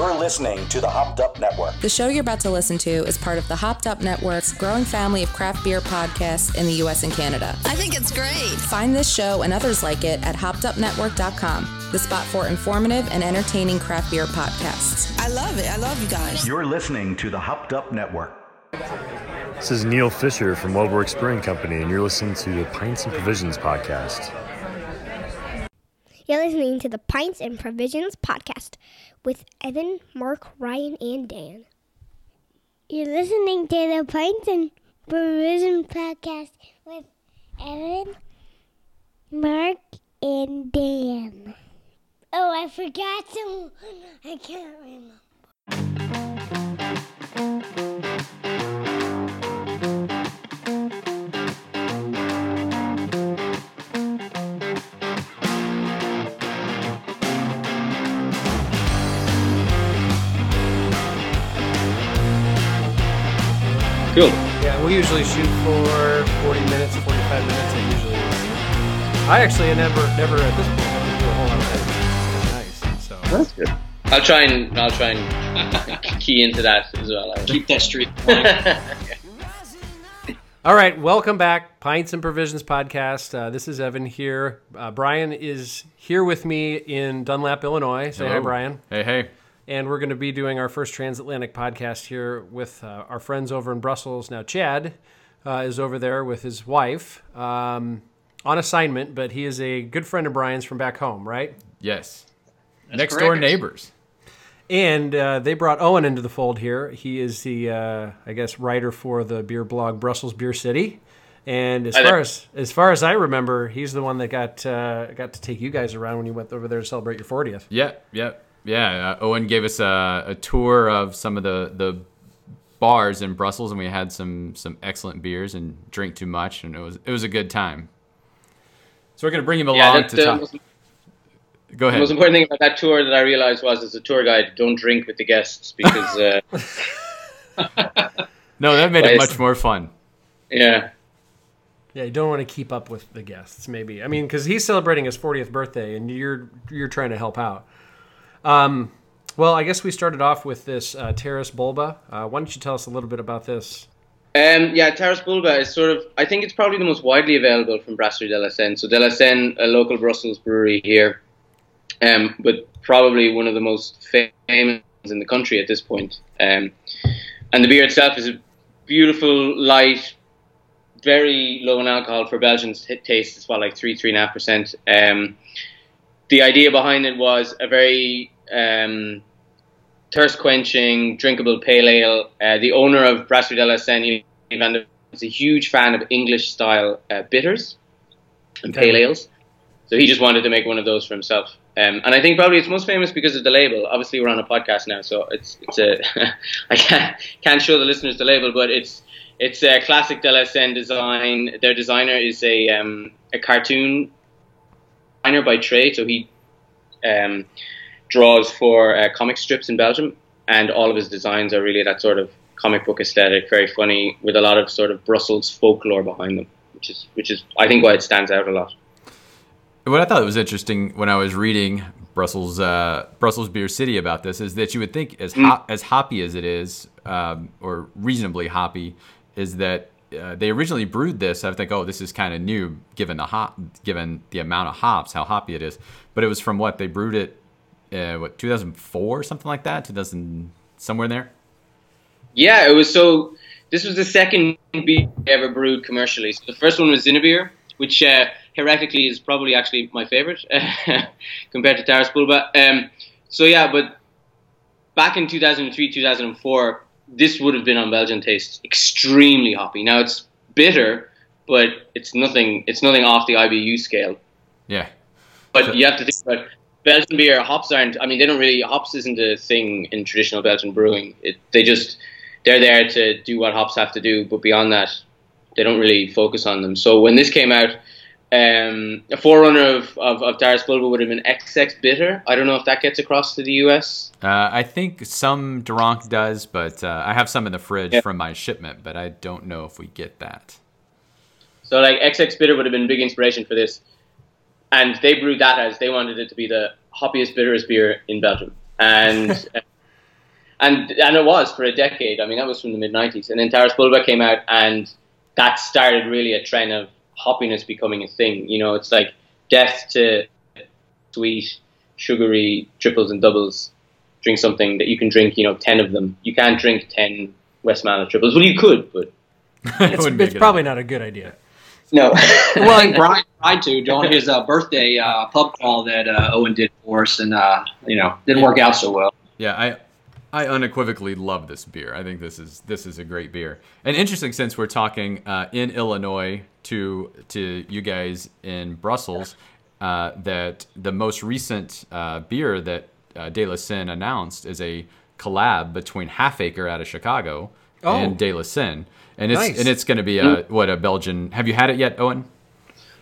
You're listening to the Hopped Up Network. The show you're about to listen to is part of the Hopped Up Network's growing family of craft beer podcasts in the US and Canada. I think it's great. Find this show and others like it at hoppedupnetwork.com, the spot for informative and entertaining craft beer podcasts. I love it. I love you guys. You're listening to the Hopped Up Network. This is Neil Fisher from WeldWerks Brewing Company, and you're listening to the Pints and Provisions podcast. You're listening to the Pints and Provisions podcast with Evan, Mark, Ryan, and Dan. You're listening to the Pints and Provisions podcast with Evan, Mark, and Dan. Oh, I forgot some. I can't remember. Cool. Yeah, we usually shoot for 40 minutes, 45 minutes. It usually is. I actually never, never at this point have to do a whole lot of editing. It's nice. So That's good. I'll try and I'll try and key into that as well. Keep that streak. All right, welcome back, Pints and Provisions podcast. Uh, this is Evan here. Uh, Brian is here with me in Dunlap, Illinois. Say hi, Brian. Hey, hey. And we're going to be doing our first transatlantic podcast here with uh, our friends over in Brussels. Now, Chad uh, is over there with his wife um, on assignment, but he is a good friend of Brian's from back home, right? Yes. Next door neighbors. And uh, they brought Owen into the fold here. He is the, uh, I guess, writer for the beer blog Brussels Beer City. And as far as as far as I remember, he's the one that got uh, got to take you guys around when you went over there to celebrate your 40th. Yeah, yeah, yeah. Uh, Owen gave us a, a tour of some of the, the bars in Brussels, and we had some some excellent beers and drink too much, and it was it was a good time. So we're gonna bring him Yeah, along that, to the, talk. most, Go the ahead. most important thing about that tour that I realized was, as a tour guide, don't drink with the guests because, uh, No, that made it much more fun. yeah, Yeah, you don't want to keep up with the guests, maybe. I mean, because he's celebrating his 40th birthday, and you're you're trying to help out. Um, well, I guess we started off with this uh, Taras Bulba. Uh, why don't you tell us a little bit about this? Um, yeah, Taras Bulba is sort of, I think it's probably the most widely available from Brasserie de la Senne. So de la Senne, a local Brussels brewery here, um, but probably one of the most famous in the country at this point. Um, and the beer itself is a beautiful, light, very low in alcohol for Belgian t- taste. It's about like three, three and a half percent. Um, the idea behind it was a very um, thirst quenching, drinkable pale ale. Uh, the owner of Brasserie de la Senne, Van is a huge fan of English style uh, bitters and pale ales. So he just wanted to make one of those for himself. Um, and I think probably it's most famous because of the label. Obviously, we're on a podcast now, so it's it's a I can't can't show the listeners the label, but it's it's a classic la design. Their designer is a um, a cartoon designer by trade, so he um, draws for uh, comic strips in Belgium, and all of his designs are really that sort of comic book aesthetic, very funny, with a lot of sort of Brussels folklore behind them, which is which is I think why it stands out a lot. What I thought was interesting when I was reading Brussels uh, Brussels Beer City about this is that you would think as hop, as hoppy as it is, um, or reasonably hoppy, is that uh, they originally brewed this. I think, oh, this is kind of new given the hop, given the amount of hops, how hoppy it is. But it was from what they brewed it, uh, what 2004 or something like that, 2000 somewhere there. Yeah, it was so. This was the second beer ever brewed commercially. So the first one was Zinnebir, which uh, heretically is probably actually my favorite compared to Taras Bulba. Um, so yeah, but back in 2003, 2004, this would have been on Belgian taste extremely hoppy. Now it's bitter, but it's nothing. It's nothing off the IBU scale. Yeah, But you have to think about Belgian beer. Hops aren't. I mean, they don't really. Hops isn't a thing in traditional Belgian brewing. It, they just they're there to do what hops have to do. But beyond that, they don't really focus on them. So when this came out, um, a forerunner of of, of Taras Bulba would have been XX Bitter. I don't know if that gets across to the US. uh, I think some De Ranke does, but uh, I have some in the fridge Yeah. from my shipment, but I don't know if we get that. So like XX Bitter would have been big inspiration for this, and they brewed that as they wanted it to be the hoppiest, bitterest beer in Belgium. And and and it was for a decade. I mean, that was from the mid '90s, and then Taras Bulba came out, and that started really a trend of hoppiness becoming a thing. You know, it's like death to sweet, sugary triples and doubles. Drink something that you can drink. You know, ten of them. You can't drink ten Westmalle triples. Well, you could, but It It's, wouldn't be a it's good probably not a good idea. No. Well, I think Brian tried to during his uh, birthday uh, pub crawl that uh, Owen did for us, and uh, you know didn't work out so well. Yeah, I I unequivocally love this beer. I think this is this is a great beer. And interesting since we're talking uh, in Illinois to to you guys in Brussels, uh, that the most recent uh, beer that uh, De La Senne announced is a collab between Half Acre out of Chicago Oh. and De La Senne. And it's Nice. and it's going to be a what a Belgian. Have you had it yet, Owen?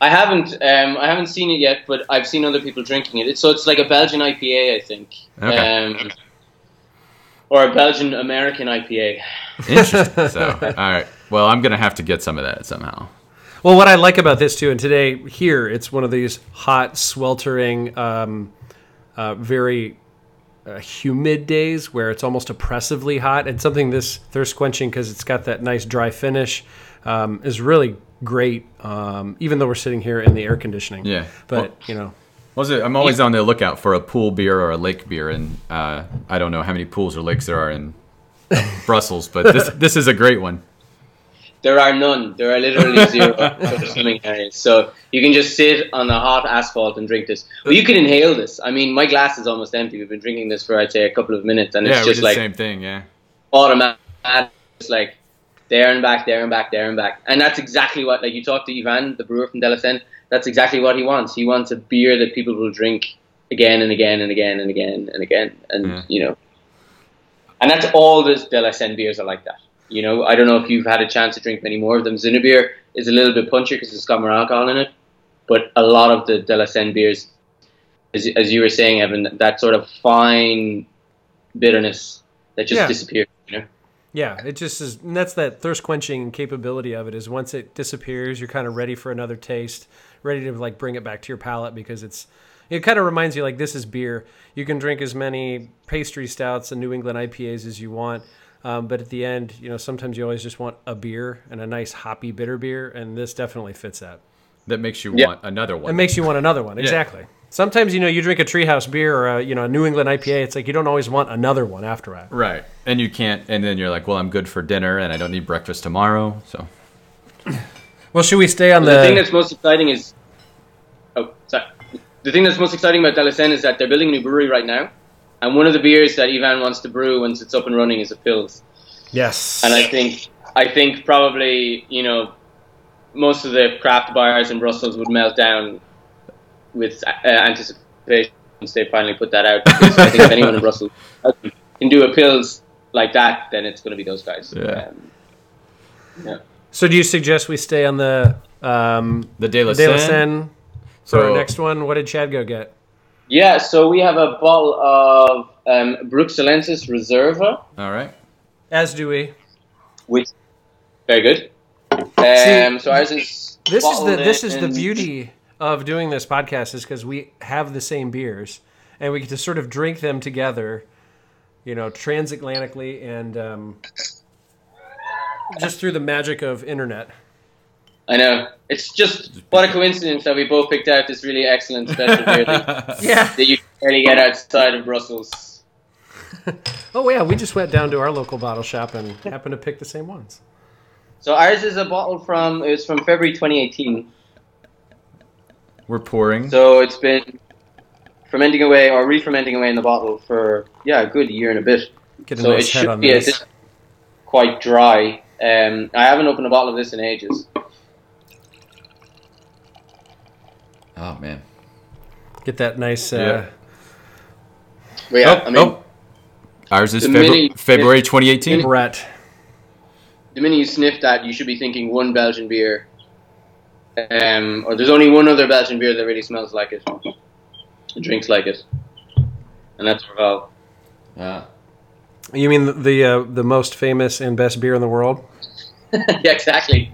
I haven't. Um, I haven't seen it yet, but I've seen other people drinking it. It's, so it's like a Belgian IPA, I think, Okay. um, or a Belgian American IPA. Interesting. so, all right. Well, I'm going to have to get some of that somehow. Well, what I like about this too, and today here, it's one of these hot, sweltering, um, uh, very uh, humid days where it's almost oppressively hot. And something this thirst quenching because it's got that nice dry finish um, is really great. Um, even though we're sitting here in the air conditioning. Yeah. But Well- you know, Was it? I'm always on the lookout for a pool beer or a lake beer, and uh, I don't know how many pools or lakes there are in Brussels, but this this is a great one. There are none. There are literally zero swimming areas. So you can just sit on the hot asphalt and drink this. But you can inhale this. I mean, my glass is almost empty. We've been drinking this for I'd say a couple of minutes, and yeah, it's just like the same thing. Yeah, automatic. It's like there and back, there and back, there and back. And that's exactly what, like, you talk to Yvan, the brewer from De La Senne, that's exactly what he wants. He wants a beer that people will drink again and again and again and again and again. And, Yeah. you know, and that's all the De La Senne beers are like that. You know, I don't know if you've had a chance to drink many more of them. Zinnebir is a little bit punchier because it's got more alcohol in it. But a lot of the De La Senne beers, as, as you were saying, Evan, that sort of fine bitterness that just Yeah. disappears. You know? Yeah, it just is. And that's that thirst quenching capability of it. Is once it disappears, you're kind of ready for another taste, ready to like bring it back to your palate because it's. It kind of reminds you like this is beer. You can drink as many pastry stouts and New England IPAs as you want, um, but at the end, you know, sometimes you always just want a beer and a nice hoppy bitter beer, and this definitely fits that. that makes you Yeah. want another one. It makes you want another one. Exactly. Sometimes you know you drink a Treehouse beer or a, you know a New England IPA. It's like you don't always want another one after that. right, and you can't, and then you're like, well, I'm good for dinner, and I don't need breakfast tomorrow. So Well, should we stay on the, the? thing that's most exciting is oh sorry the thing that's most exciting about De La Senne is that they're building a new brewery right now and one of the beers that Yvan wants to brew once it's up and running is a Pils yes. and I think I think probably you know most of the craft bars in Brussels would melt down with uh, anticipation once they finally put that out because I think if anyone in Brussels can do a Pils like that then it's going to be those guys Yeah. um, yeah So do you suggest we stay on the um, the De La De La Senne. Sen for So- our next one? What did Chad go get? Yeah, so we have a bottle of um, Bruxellensis Reserva, All right, As do we. which very good. Um, so ours is This is the this is the beauty of doing this podcast is because we have the same beers and we get to sort of drink them together, you know, transatlantically and um, just through the magic of internet. I know it's just what a coincidence that we both picked out this really excellent special beer that, Yeah. that you can barely get outside of Brussels. Oh yeah, we just went down to our local bottle shop and happened to pick the same ones. So ours is a bottle from it was from February 2018. we're pouring. So it's been fermenting away or re-fermenting away in the bottle for yeah a good year and a bit. Get a so nice it head should on be this. this quite dry. Um, I haven't opened a bottle of this in ages. Oh man, Get that nice. Uh, Yeah. But yeah, oh, I mean, oh. ours is the Febru- mini- February 2018. Brett. the minute you sniff that, you should be thinking one Belgian beer. Um, or there's only one other Belgian beer that really smells like it, and drinks like it, and that's Orval. Yeah. You mean the the, uh, the most famous and best beer in the world? yeah, exactly.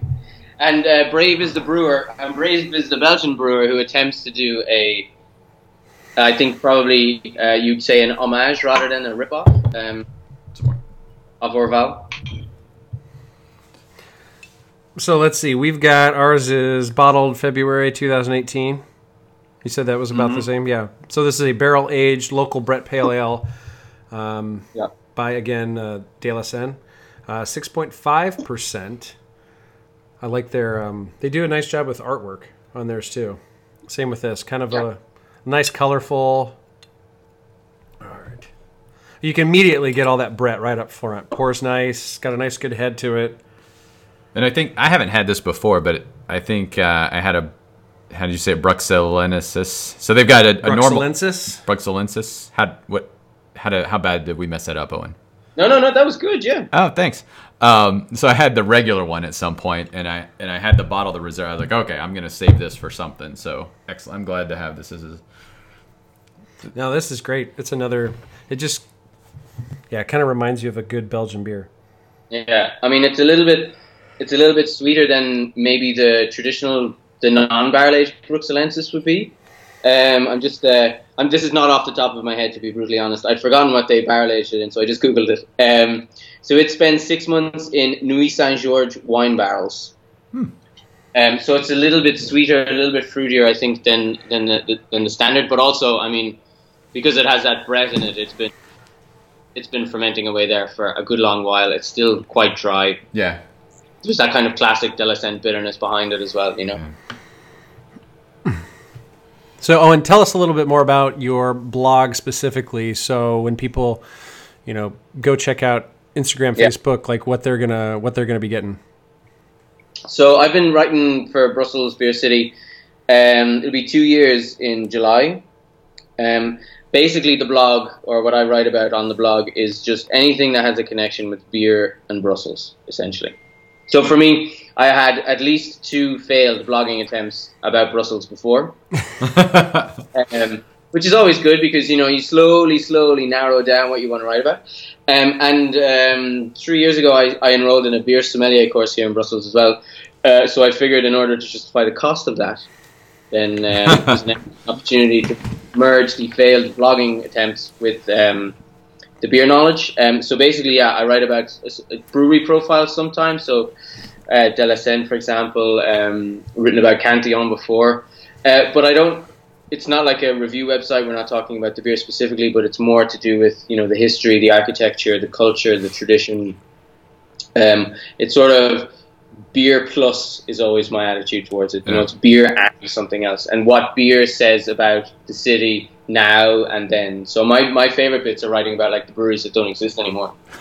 And uh, Brave is the brewer, and Brave is the Belgian brewer who attempts to do a, I think probably uh, you'd say an homage rather than a ripoff. Um, of Orval. So let's see. We've got ours is bottled February 2018. You said that was about the same, yeah. So this is a barrel aged local Brett Pale Ale. Um, Yeah. by again uh, De La Senne, uh, six point five percent. I like their. Um, they do a nice job with artwork on theirs too. Same with this, kind of a nice, colorful. All right, you can immediately get all that Brett right up front. Pours nice, got a nice, good head to it. And I think I haven't had this before, but I think uh, I had a how did you say it? Bruxellensis. So they've got a, a normal Bruxellensis? Bruxellensis. How what? How to, how bad did we mess that up, Owen? No, no, no, that was good. Yeah. Oh, thanks. Um, so I had the regular one at some point, and I and I had the bottle of the reserve. I was like, okay, I'm gonna save this for something. So excellent. I'm glad to have this. This is No, this is great. It's another. It just, yeah, it kind of reminds you of a good Belgian beer. Yeah, I mean it's a little bit, it's a little bit sweeter than maybe the traditional, the non-barrel aged Bruxellensis would be. Um, I'm just, uh, I'm. This is not off the top of my head to be brutally honest. I'd forgotten what they barrel aged it in, so I just googled it. Um, so it spends six months in Nuits-Saint-Georges wine barrels. Um, so it's a little bit sweeter, a little bit fruitier, I think, than than the, than the standard. But also, I mean, because it has that Brett in it, it's been it's been fermenting away there for a good long while. It's still quite dry. yeah. There's that kind of classic De La Senne bitterness behind it as well, you know. So, Owen, tell us a little bit more about your blog specifically. So, when people, you know, go check out Instagram, Yeah. Facebook, like what they're gonna what they're gonna be getting. So I've been writing for Brussels Beer City. Um, it'll be two years in July. Um, basically, the blog or what I write about on the blog is just anything that has a connection with beer and Brussels, essentially. So for me, I had at least two failed blogging attempts about Brussels before, um, which is always good because you know you slowly, slowly narrow down what you want to write about. Um, and um, three years ago, I, I enrolled in a beer sommelier course here in Brussels as well. Uh, so I figured, in order to justify the cost of that, then uh, there's an opportunity to merge the failed blogging attempts with um, the beer knowledge. Um, so basically, yeah, I write about s- brewery profiles sometimes. So uh, De La Senne, for example, um, written about Cantillon before, uh, but I don't. It's not like a review website. We're not talking about the beer specifically, but it's more to do with you know the history, the architecture, the culture, the tradition. Um, it's sort of beer plus is always my attitude towards it. You know, it's beer and something else, and what beer says about the city now and then. So my, my favorite bits are writing about like the breweries that don't exist anymore.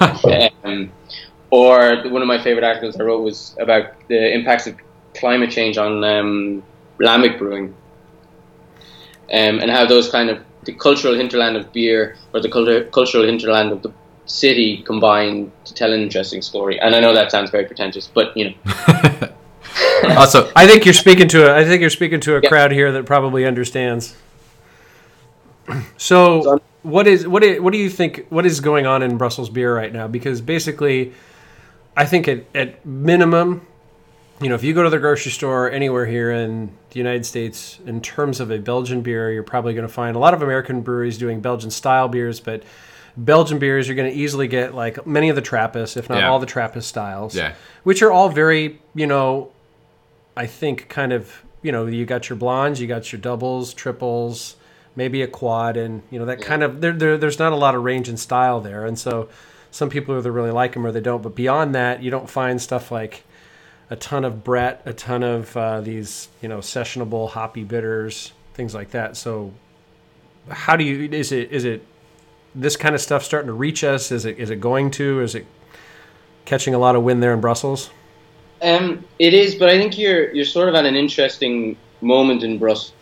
um, or one of my favorite articles I wrote was about the impacts of climate change on um, lambic brewing, um, and how those kind of the cultural hinterland of beer or the culture, cultural hinterland of the city combine to tell an interesting story. And I know that sounds very pretentious, but you know. also, I think you're speaking to a I think you're speaking to a crowd here that probably understands. So, what is what is, what do you think what is going on in Brussels beer right now? Because basically, I think at, at minimum, you know, if you go to the grocery store anywhere here in the United States, in terms of a Belgian beer, you're probably going to find a lot of American breweries doing Belgian style beers, but Belgian beers you're going to easily get like many of the Trappist, if not Yeah. all the Trappist styles, Yeah. which are all very, you know, I think kind of, you know, you got your blondes, you got your doubles, triples, maybe a quad, and you know that kind of there, there. There's not a lot of range and style there, and so some people either really like them or they don't. But beyond that, you don't find stuff like a ton of Brett, a ton of uh, these, you know, sessionable hoppy bitters, things like that. So, how do you? Is it is it this kind of stuff starting to reach us? Is it is it going to? Is it catching a lot of wind there in Brussels? Um, it is, but I think you're you're sort of at an interesting moment in Brussels.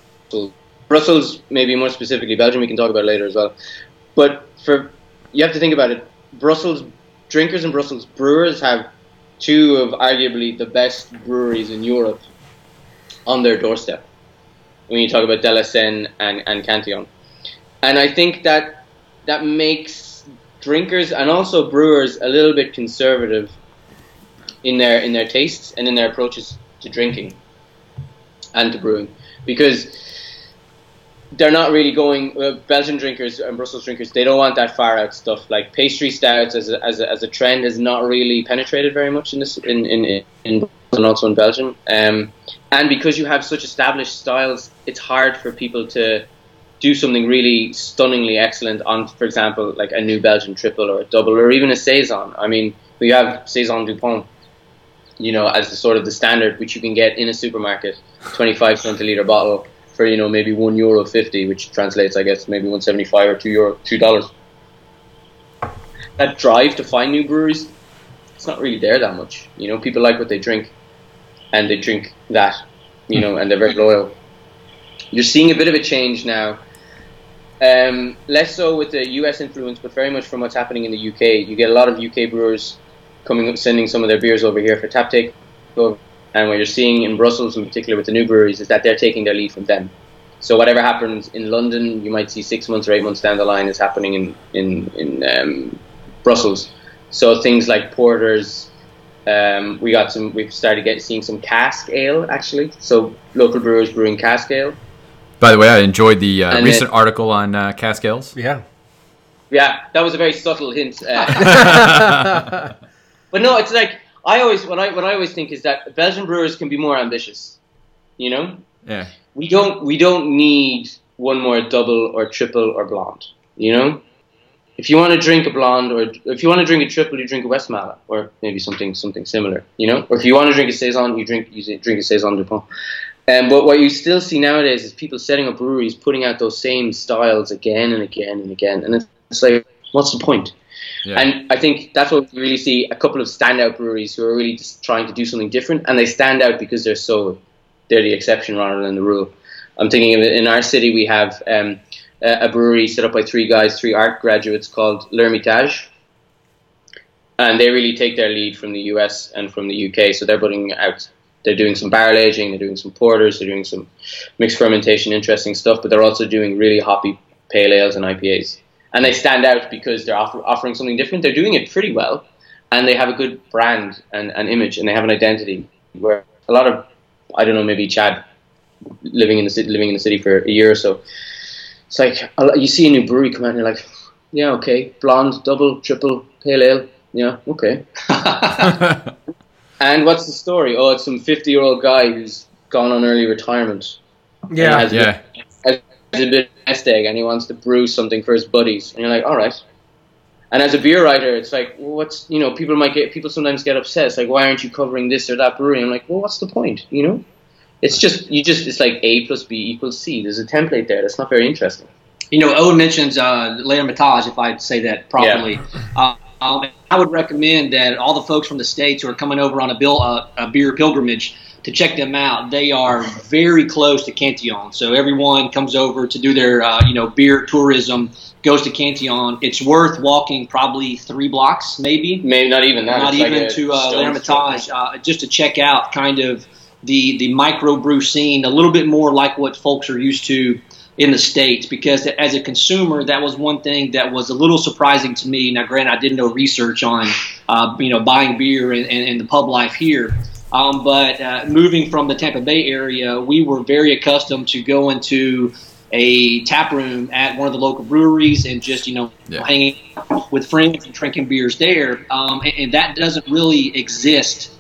Brussels, maybe more specifically Belgium, we can talk about later as well. But for you have to think about it. Brussels drinkers and Brussels brewers have two of arguably the best breweries in Europe on their doorstep. When you talk about De La Senne and, and Cantillon, and I think that that makes drinkers and also brewers a little bit conservative in their in their tastes and in their approaches to drinking and to brewing because they're not really going. Uh, Belgian drinkers and Brussels drinkers, they don't want that far out stuff. Like pastry stouts as a, as a, as a trend has not really penetrated very much in this in in, in, and also in Belgium. Um, and because you have such established styles, it's hard for people to do something really stunningly excellent on, for example, like a new Belgian triple or a double or even a saison. I mean, we have saison Dupont, you know, as the sort of the standard which you can get in a supermarket, 25 centiliter bottle for you know maybe one euro fifty, which translates, I guess, maybe one seventy five or two euro two dollars. That drive to find new breweries, it's not really there that much. You know, people like what they drink, and they drink that, you know, and they're very loyal. You're seeing a bit of a change now. Um, less so with the US influence, but very much from what's happening in the UK. You get a lot of UK brewers coming, up sending some of their beers over here for tap take. And what you're seeing in Brussels, in particular with the new breweries, is that they're taking their lead from them. So whatever happens in London, you might see six months or eight months down the line is happening in in in um, Brussels. So things like porters, um, we got some. We've started getting seeing some cask ale actually. So local brewers brewing cask ale. By the way, I enjoyed the uh, recent it- article on uh, cask ales. Yeah. Yeah, that was a very subtle hint. Uh, but no, it's like I always what I what I always think is that Belgian brewers can be more ambitious. You know, Yeah. we don't we don't need one more double or triple or blonde. You know, if you want to drink a blonde or if you want to drink a triple, you drink a Westmalle or maybe something something similar. You know, or if you want to drink a saison, you drink you drink a saison Dupont. Um, but what you still see nowadays is people setting up breweries, putting out those same styles again and again and again, and it's, it's like, what's the point? Yeah. And I think that's what we really see a couple of standout breweries who are really just trying to do something different, and they stand out because they're so they're the exception rather than the rule. I'm thinking of in our city we have um, a a brewery set up by three guys, three art graduates called L'Ermitage, and they really take their lead from the US and from the UK. So they're putting out, they're doing some barrel aging, they're doing some porters, they're doing some mixed fermentation, interesting stuff, but they're also doing really hoppy pale ales and IPAs. And they stand out because they're offer, offering something different. They're doing it pretty well, and they have a good brand and, an image, and they have an identity. Where a lot of, I don't know, maybe Chad, living in the city, living in the city for a year or so, it's like you see a new brewery come out, and you're like, yeah, okay, blonde, double, triple, pale ale, yeah, okay. and what's the story? Oh, it's some 50 year old guy who's gone on early retirement. Yeah. Has Yeah. Has a bit of nest egg and he wants to brew something for his buddies. And you're like, all right. And as a beer writer, it's like, well, what's, you know, people might get, people sometimes get upset. It's like, why aren't you covering this or that brewery? I'm like, well, what's the point, you know? It's just, you just, it's like A plus B equals C. There's a template there. That's not very interesting. You know, Owen mentions uh, L'Ermitage, if I say that properly. Uh, um, I would recommend that all the folks from the states who are coming over on a, bill, uh, a beer pilgrimage to check them out. They are very close to Cantillon, so everyone comes over to do their uh, you know beer tourism. Goes to Cantillon. It's worth walking probably three blocks, maybe Maybe not even that. not It's even a to uh. L'Ermitage, uh, just to check out kind of the the microbrew scene, a little bit more like what folks are used to in the states. Because as a consumer, that was one thing that was a little surprising to me. Now, granted, I did no research on uh, you know buying beer and, and, and the pub life here. Um, but uh, moving from the Tampa Bay area, we were very accustomed to going to a tap room at one of the local breweries and just you know Yeah. hanging out with friends and drinking beers there. Um, and, and that doesn't really exist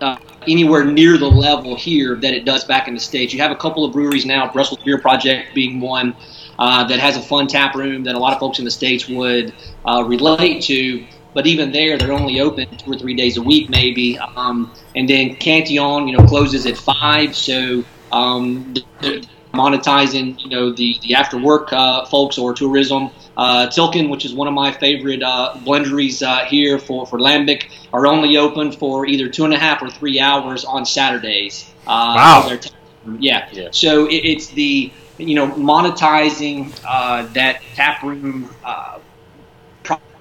uh, anywhere near the level here that it does back in the states. You have a couple of breweries now, Brussels Beer Project being one. Uh, that has a fun tap room that a lot of folks in the states would uh, relate to. But even there, they're only open two or three days a week, maybe. Um, and then Cantillon, you know, closes at five, so um, they're monetizing, you know, the the after work uh, folks or tourism. Uh, Tilquin, which is one of my favorite uh, blenderies uh, here for for Lambic, are only open for either two and a half or three hours on Saturdays. Uh, Wow. for their tap room. Yeah. So it, it's the you know monetizing uh, that tap room uh, pro-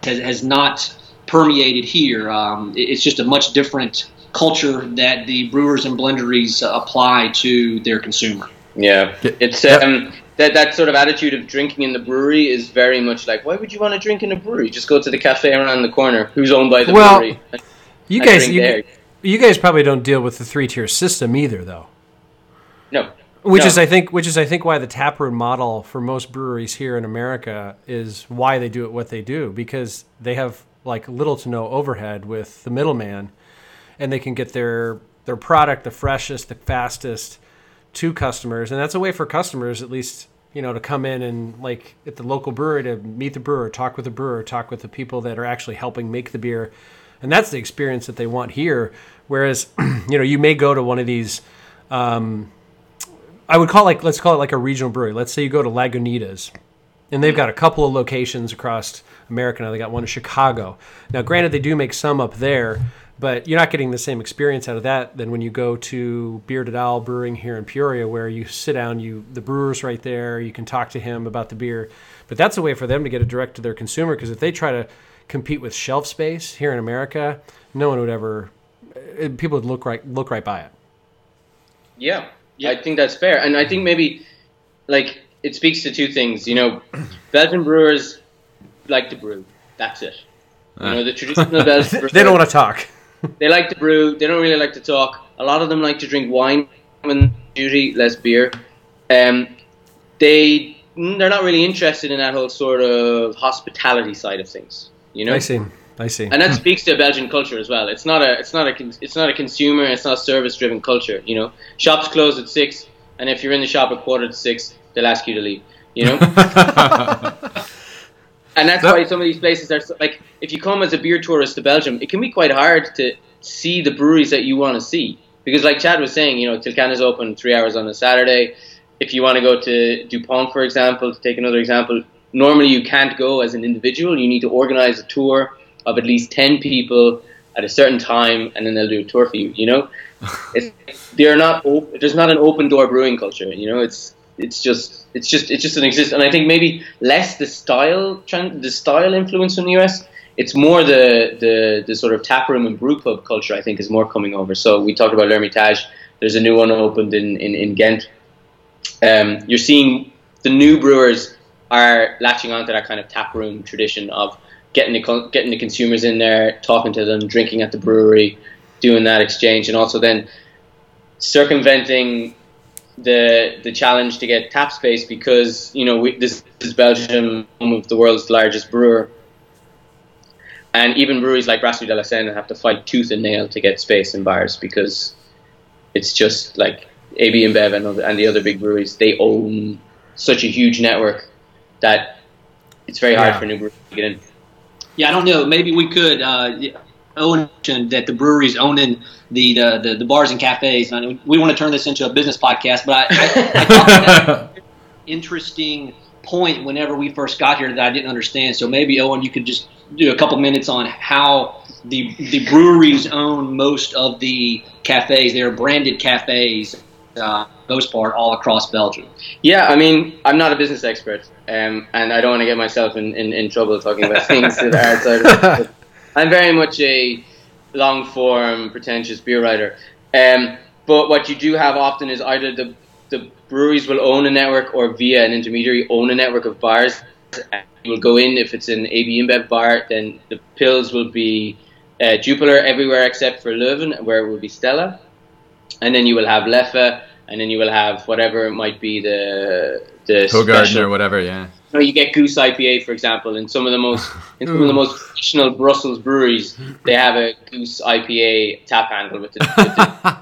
has, has not permeated here. Um, it- it's just a much different culture that the brewers and blenderies uh, apply to their consumer. Yeah, it's um, that that sort of attitude of drinking in the brewery is very much like, why would you want to drink in a brewery? Just go to the cafe around the corner, who's owned by the Well, brewery. and- You guys, you, there. you guys probably don't deal with the three tier system either, though. No, Which No. is, I think, which is, I think, why the taproom model for most breweries here in America is why they do it what they do because they have like little to no overhead with the middleman, and they can get their their product the freshest, the fastest to customers, and that's a way for customers at least you know to come in and like at the local brewery to meet the brewer, talk with the brewer, talk with the people that are actually helping make the beer, and that's the experience that they want here. Whereas, you know, you may go to one of these. Um, I would call like let's call it like a regional brewery. Let's say you go to Lagunitas, and they've got a couple of locations across America now. They got one in Chicago. Now, granted, they do make some up there, but you're not getting the same experience out of that than when you go to Bearded Owl Brewing here in Peoria, where you sit down, you the brewer's right there, you can talk to him about the beer. But that's a way for them to get it direct to their consumer because if they try to compete with shelf space here in America, no one would ever. eh, People would look right look right by it. Yeah, I think that's fair, and I think maybe like it speaks to two things. You know, Belgian brewers like to brew. That's it. You know, the traditional Belgian brewer, they don't want to talk. they like to brew. They don't really like to talk. A lot of them like to drink wine when duty, less beer. Um, they they're not really interested in that whole sort of hospitality side of things. You know, I see. I see. and that hmm. speaks to a Belgian culture as well. It's not a it's not a it's not a consumer. It's not a service driven culture. You know, shops close at six, and if you're in the shop at quarter to six, they'll ask you to leave. You know, and that's why some of these places are so, like if you come as a beer tourist to Belgium, it can be quite hard to see the breweries that you want to see because, like Chad was saying, you know, Tilquin is open three hours on a Saturday. If you want to go to Dupont, for example, to take another example, normally you can't go as an individual. You need to organize a tour of at least ten people at a certain time, and then they'll do a tour for you. You know, it's, they're not. Op- there's not an open door brewing culture. You know, it's it's just it's just it just doesn't exist. And I think maybe less the style the style influence from the US. It's more the, the the sort of taproom and brew pub culture. I think is more coming over. So we talked about L'Ermitage. There's a new one opened in in, in Ghent. Um, you're seeing the new brewers are latching onto that kind of taproom tradition of getting the getting the consumers in there, talking to them, drinking at the brewery, doing that exchange, and also then circumventing the the challenge to get tap space because you know we, this is Belgium, home of the world's largest brewer, and even breweries like Brasserie de la Senne have to fight tooth and nail to get space in bars because it's just like AB InBev and, other, and the other big breweries they own such a huge network that it's very hard Yeah. for new breweries to get in. Yeah, I don't know. Maybe we could. Uh, Owen mentioned that the breweries owning the, the, the, the bars and cafes. I mean, we want to turn this into a business podcast, but I, I, I interesting point whenever we first got here that I didn't understand. So maybe Owen, you could just do a couple minutes on how the the breweries own most of the cafes. They're branded cafes, uh, most part, all across Belgium. Yeah, I mean, I'm not a business expert, um, and I don't want to get myself in, in, in trouble talking about things that are outside of. I'm very much a long form, pretentious beer writer. Um, but what you do have often is either the, the breweries will own a network or via an intermediary own a network of bars. And you will go in, if it's an AB InBev bar, then the pills will be uh, Jupiler everywhere except for Leuven, where it will be Stella. And then you will have Leffe, and then you will have whatever it might be the the Hoegaarden or whatever, yeah. you, you get Goose IPA, for example, in some of the most in some of the most traditional Brussels breweries, they have a Goose IPA tap handle with the,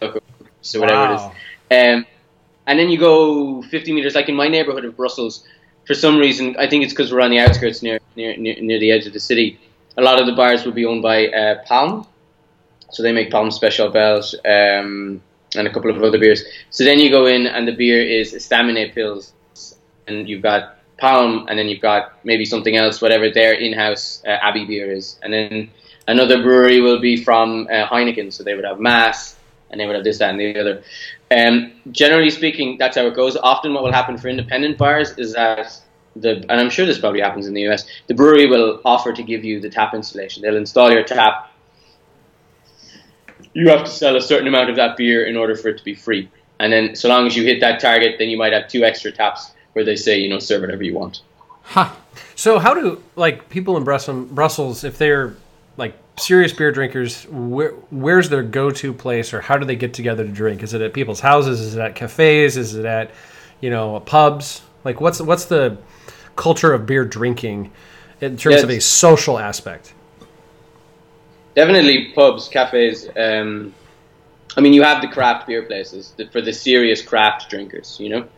with the so whatever Wow. it is. Um, and then you go 50 meters, like in my neighborhood of Brussels. For some reason, I think it's because we're on the outskirts near, near near near the edge of the city. A lot of the bars will be owned by uh, Palm, so they make Palm Special Belge um, and a couple of other beers. So then you go in, and the beer is Estaminet Pils and you've got Palm, and then you've got maybe something else, whatever their in-house uh, Abbey beer is, and then another brewery will be from uh, Heineken, so they would have Maes, and they would have this, that, and the other. Um, generally speaking, that's how it goes. Often, what will happen for independent bars is that the, and I'm sure this probably happens in the US, the brewery will offer to give you the tap installation. They'll install your tap. You have to sell a certain amount of that beer in order for it to be free. And then, so long as you hit that target, then you might have two extra taps where they say, you know, serve whatever you want. Ha. So how do like people in Brussels, Brussels if they're like serious beer drinkers, where, where's their go-to place, or how do they get together to drink? Is it at people's houses? Is it at cafes? Is it at you know pubs? Like what's what's the culture of beer drinking in terms Yeah, of a social aspect? Definitely pubs, cafes. Um, I mean, you have the craft beer places for the serious craft drinkers, you know.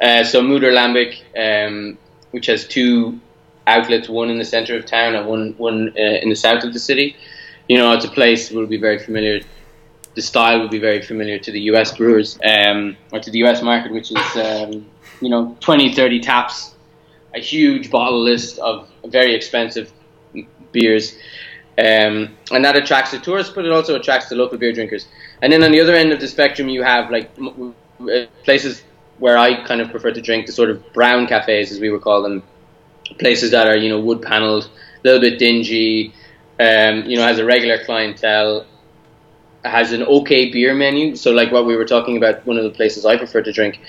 Uh, so Moeder Lambic, um, which has two outlets, one in the center of town and one one uh, in the south of the city. You know, it's a place will be very familiar. The style will be very familiar to the U.S. brewers um, or to the U.S. market, which is um, you know 20, 30 taps, a huge bottle list of very expensive beers. Um, and that attracts the tourists, but it also attracts the local beer drinkers. And then on the other end of the spectrum, you have like uh, places where I kind of prefer to drink, the sort of brown cafes, as we would call them, places that are you know wood panelled, a little bit dingy, um, you know, has a regular clientele, has an okay beer menu. So like what we were talking about, one of the places I prefer to drink,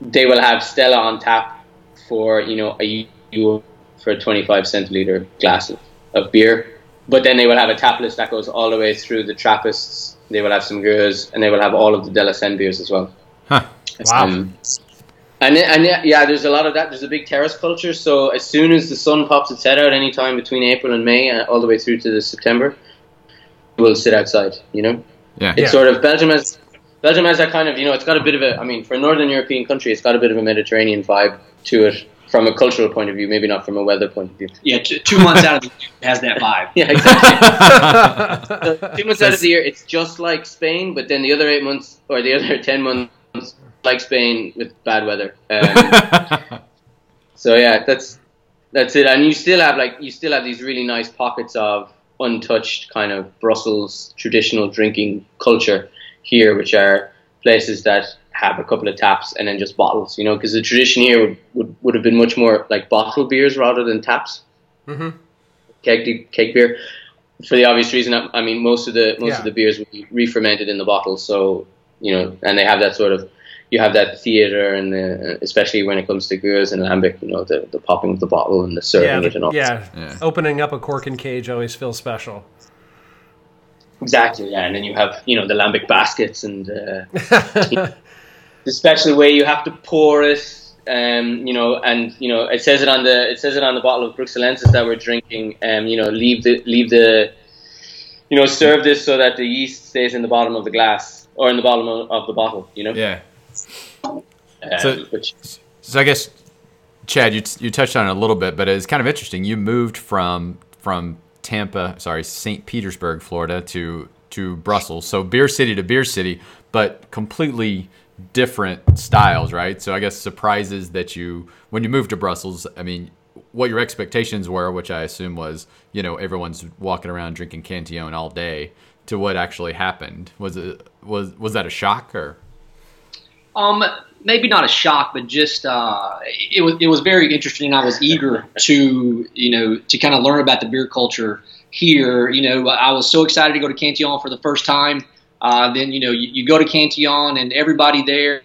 they will have Stella on tap for you know a euro for a 25 centiliter glass of beer. But then they will have a tap list that goes all the way through the Trappists. They will have some Gueuze, and they will have all of the De La Senne beers as well. Huh. Wow. Um, and and yeah, yeah, there's a lot of that. There's a big terrace culture. So as soon as the sun pops its head out, any time between April and May, uh, all the way through to the September, we'll sit outside. You know, Yeah. it's Yeah. sort of Belgium has Belgium has that kind of you know it's got a bit of a I mean for a northern European country it's got a bit of a Mediterranean vibe to it from a cultural point of view, maybe not from a weather point of view. Yeah, t- two months out of the year has that vibe. Yeah, exactly. So two months out of the year, it's just like Spain, but then the other eight months or the other ten months, like Spain with bad weather. Um, so yeah, that's that's it. And you still have like you still have these really nice pockets of untouched kind of Brussels traditional drinking culture here, which are places that have a couple of taps and then just bottles. You know, because the tradition here would, would would have been much more like bottled beers rather than taps hmm keg keg beer for the obvious reason. I I mean, most of the most Yeah. of the beers will be re-fermented in the bottle, so you know, and they have that sort of you have that theater, and the, especially when it comes to Gueuze and lambic, you know, the, the popping of the bottle and the serving Yeah, it and all. yeah. Yeah. Opening up a cork and cage always feels special. exactly. Yeah, and then you have you know the lambic baskets, and uh, the special way you have to pour it. Um, you know, and you know, it says it on the it says it on the bottle of Bruxellensis that we're drinking. Um, you know, leave the leave the, you know, serve this so that the yeast stays in the bottom of the glass or in the bottom of, of the bottle. You know, yeah. Um, So- which So I guess, Chad, you, you touched on it a little bit, but it's kind of interesting. You moved from from Tampa, sorry, St. Petersburg, Florida, to to Brussels. So beer city to beer city, but completely different styles, right? So I guess surprises that you when you moved to Brussels. I mean, what your expectations were, which I assume was, you know, everyone's walking around drinking Cantillon all day, to what actually happened. Was it was was that a shock or? Um, maybe not a shock, but just uh, it was it was very interesting. I was eager to you know to kind of learn about the beer culture here. You know, I was so excited to go to Cantillon for the first time. Uh, then you know you, you go to Cantillon and everybody there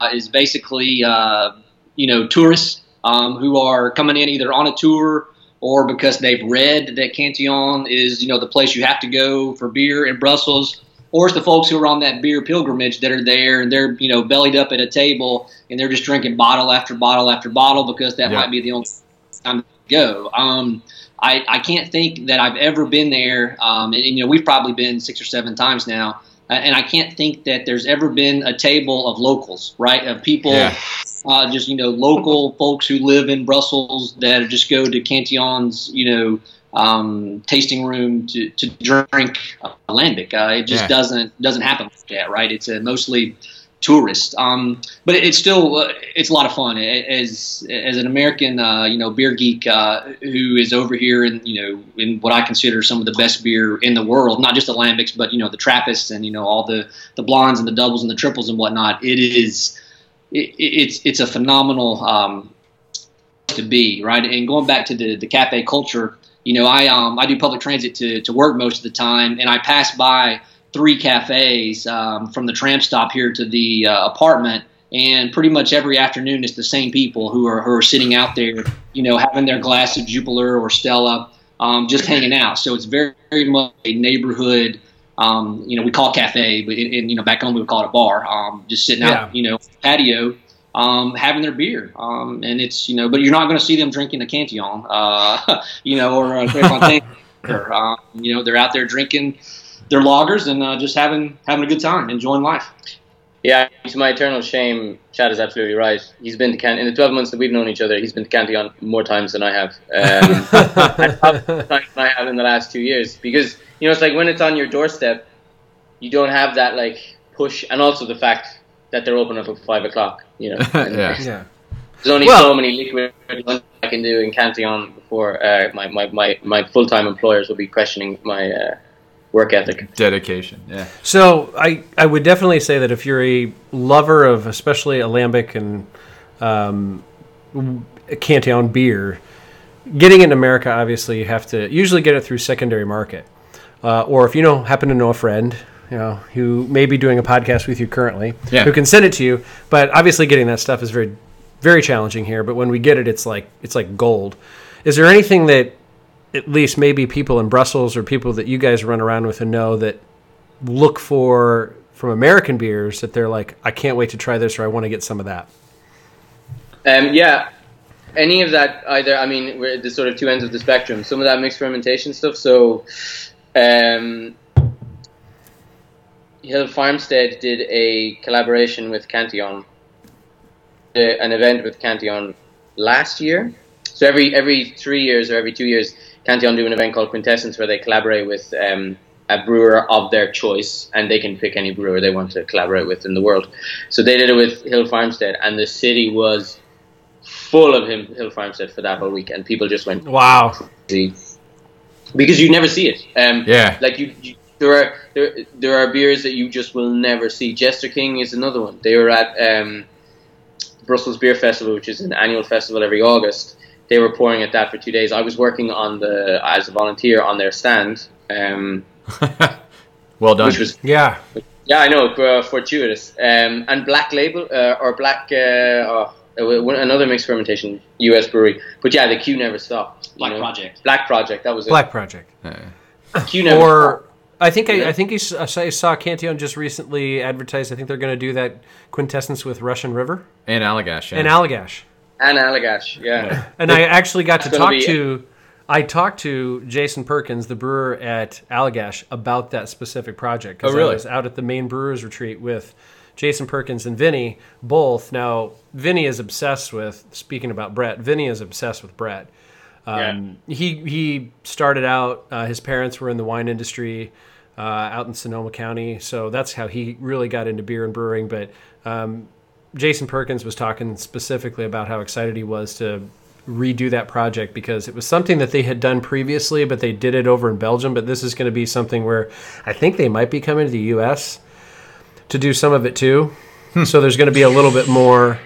uh, is basically uh, you know tourists um, who are coming in either on a tour or because they've read that Cantillon is you know the place you have to go for beer in Brussels or it's the folks who are on that beer pilgrimage that are there and they're you know bellied up at a table and they're just drinking bottle after bottle after bottle because that Yeah. might be the only time to go. Um, I, I can't think that I've ever been there, um, and, you know we've probably been six or seven times now, uh, and I can't think that there's ever been a table of locals, right? Of people, Yeah. uh, just you know, local folks who live in Brussels that just go to Cantillon's, you know, um, tasting room to, to drink uh, lambic. Uh, it just Yeah. doesn't doesn't happen like that, right? It's a mostly tourist. Um, but it's still uh, it's a lot of fun as as an American, uh, you know, beer geek uh, who is over here in you know in what I consider some of the best beer in the world. Not just the lambics, but you know the Trappists and you know all the the blondes and the doubles and the triples and whatnot. It is it, it's it's a phenomenal um, to be right. And going back to the the cafe culture, you know, I um I do public transit to to work most of the time, and I pass by three cafes um, from the tram stop here to the uh, apartment. And pretty much every afternoon, it's the same people who are who are sitting out there, you know, having their glass of Jupiler or Stella, um, just hanging out. So it's very, very much a neighborhood. Um, you know, we call cafe, but in, in, you know back home we would call it a bar. Um, just sitting Yeah. out, you know, patio, um, having their beer, um, and it's you know, but you're not going to see them drinking a Cantillon, uh, you know, or a or, um, you know, they're out there drinking their loggers and uh, just having having a good time, enjoying life. Yeah, to my eternal shame, Chad is absolutely right. He's been to Can in the 12 months that we've known each other. He's been to Cantillon more times than I have. Um, more times than I have in the last two years because you know it's like when it's on your doorstep, you don't have that like push, and also the fact that they're open until five o'clock. You know, Yeah. Yeah. There's only Well- so many liquid I can do in Cantillon before uh, my my my, my full time employers will be questioning my uh, work ethic. Dedication. Yeah. So I, I would definitely say that if you're a lover of especially alembic and um, Cantillon beer, getting it in America, obviously you have to usually get it through secondary market, uh, or if you know happen to know a friend, you know who may be doing a podcast with you currently, Yeah. who can send it to you. But obviously, getting that stuff is very very challenging here. But when we get it, it's like it's like gold. Is there anything that at least maybe people in Brussels or people that you guys run around with and know that look for from American beers that they're like, I can't wait to try this or I want to get some of that. Um, yeah, any of that either. I mean, we're at the sort of two ends of the spectrum. Some of that mixed fermentation stuff. So, um, Hill Farmstead did a collaboration with Cantillon, uh, an event with Cantillon last year. So every every three years or every two years, Cantillon do an event called Quintessence where they collaborate with um, a brewer of their choice, and they can pick any brewer they want to collaborate with in the world. So they did it with Hill Farmstead, and the city was full of him, Hill Farmstead for that whole week, and people just went Wow. crazy because you never see it. Um, Yeah. like you, you there are there, there are beers that you just will never see. Jester King is another one. They were at um, Brussels Beer Festival, which is an annual festival every August. They were pouring at that for two days. I was working on the as a volunteer on their stand, um, Well done. which was Yeah. yeah, I know, uh, fortuitous. Um, and Black Label uh, or Black uh, oh, another mixed fermentation U.S. brewery. But yeah, the queue never stopped. Black know. Project. Black Project. That was it. Black Project. Queue never Or stopped. I think I, Yeah. I think you saw- I saw Cantillon just recently advertised. I think they're going to do that quintessence with Russian River and Allagash. Yeah. and Allagash. And Allagash. Yeah. And I actually got to talk be- to I talked to Jason Perkins, the brewer at Allagash, about that specific project. 'cause Oh, really? I was out at the Maine brewers retreat with Jason Perkins and Vinny, both. Now, Vinny is obsessed with speaking about Brett. Vinny is obsessed with Brett. Um, He he started out. Uh, his parents were in the wine industry uh, out in Sonoma County, so that's how he really got into beer and brewing. But um, Jason Perkins was talking specifically about how excited he was to redo that project because it was something that they had done previously, but they did it over in Belgium. But this is going to be something where I think they might be coming to the U.S. to do some of it too. So there's going to be a little bit more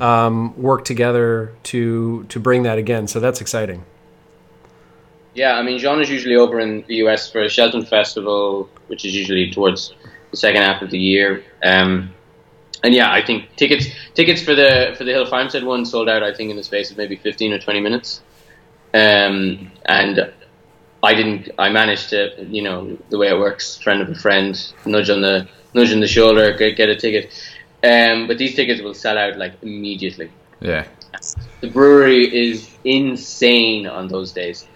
um, work together to to bring that again. So that's exciting. Yeah, I mean, Jean is usually over in the US for a Shelton Festival, which is usually towards the second half of the year. Um, and yeah, I think tickets tickets for the for the Hill Farmstead one sold out. I think in the space of maybe fifteen or twenty minutes. Um, and I didn't. I managed to, you know, the way it works. Friend of a friend, nudge on the nudge on the shoulder, get, get a ticket. Um, but these tickets will sell out like immediately. Yeah. The brewery is insane on those days.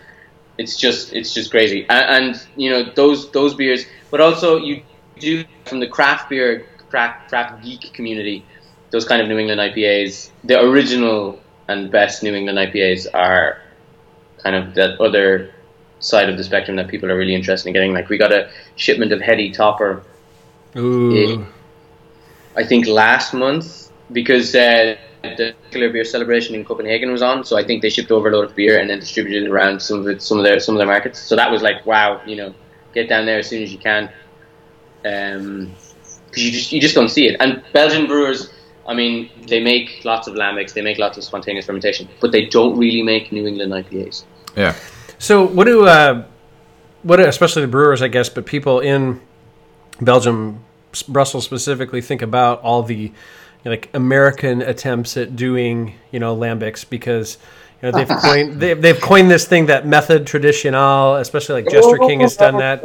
It's just it's just crazy, and, and you know those those beers, but also you do from the craft beer craft craft geek community, those kind of New England IPAs. The original and best New England IPAs are kind of that other side of the spectrum that people are really interested in getting. Like we got a shipment of Heady Topper Ooh. I think last month because uh, the Mikkeller Beer Celebration in Copenhagen was on, so I think they shipped over a load of beer and then distributed it around some of it, some of their some of their markets. So that was like, wow, you know, get down there as soon as you can, because you just you just don't see it. And Belgian brewers, I mean, they make lots of lambics, they make lots of spontaneous fermentation, but they don't really make New England IPAs. Yeah. So what do uh, what do, especially the brewers, I guess, but people in Belgium, Brussels specifically, think about all the like American attempts at doing you know lambics because you know they've coined they've, they've coined this thing that method traditional, especially like Jester King has done that.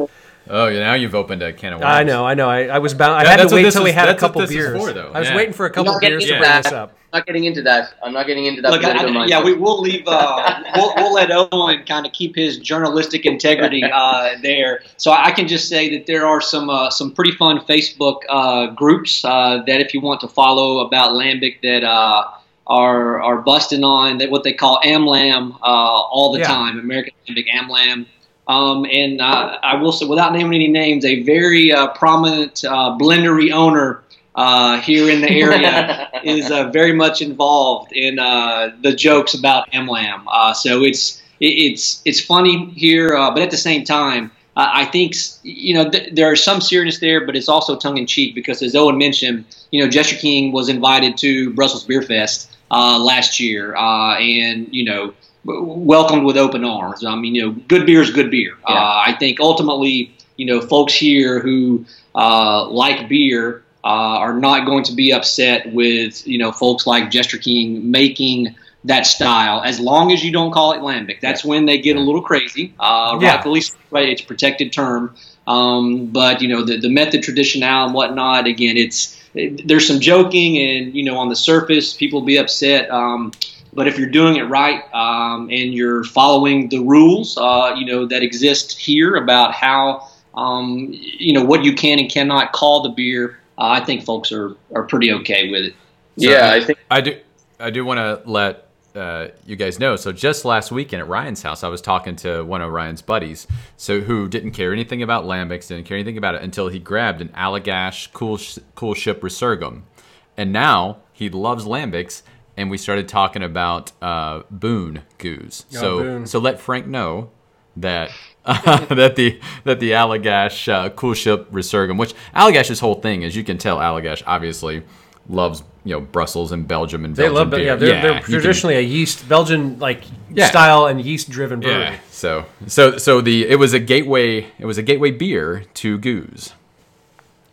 Oh, yeah, now you've opened a can of worms. I know, I know. I, I was bound. I That- had to wait this till we had a couple beers. for, though. I was Yeah. waiting for a I'm couple beers to into bring that. this up. I'm not getting into that. I'm not getting into that. Look, I, I- yeah, we, we'll leave. Uh, we'll, we'll let Eoghan kind of keep his journalistic integrity uh, there. So I can just say that there are some uh, some pretty fun Facebook uh, groups uh, that if you want to follow about Lambic that uh, are are busting on that what they call AmLam uh, all the Yeah. time, American Lambic AmLam. Um, and uh, I will say, without naming any names, a very uh, prominent uh, blendery owner uh, here in the area is uh, very much involved in uh, the jokes about AmLam. Uh, so it's it's it's funny here, uh, but at the same time, uh, I think you know th- there is some seriousness there, but it's also tongue in cheek because, as Eoghan mentioned, you know Jester King was invited to Brussels Beer Fest uh, last year, uh, and you know welcomed with open arms. I mean, you know, good beer is good beer. Yeah. Uh, I think ultimately, you know, folks here who uh, like beer uh, are not going to be upset with you know folks like Jester King making that style as long as you don't call it lambic. That's when they get a little crazy. Uh, Yeah. Rightfully, right? It's a protected term. Um, but you know the the method traditional and whatnot. Again, it's there's some joking and you know on the surface people be upset. Um, but if you're doing it right um, and you're following the rules, uh, you know that exist here about how um, you know what you can and cannot call the beer, uh, I think folks are are pretty okay with it. yeah, I think I do. I do want to let uh, you guys know. So just last weekend at Ryan's house, I was talking to one of Ryan's buddies, so who didn't care anything about lambics, didn't care anything about it until he grabbed an Allagash Cool Coolship Resurgam, and now he loves lambics. And we started talking about uh, Boon gueuze. so Boon. so let Frank know that uh, that the that the Allagash uh, Coolship Resurgam, which Allagash's whole thing is, you can tell Allagash obviously loves you know Brussels and Belgium and They Belgian love, beer. yeah, they're, they're you can- traditionally a yeast Belgian like Yeah. style and yeast driven brewery. yeah. So so so the it was a gateway it was a gateway beer to gueuze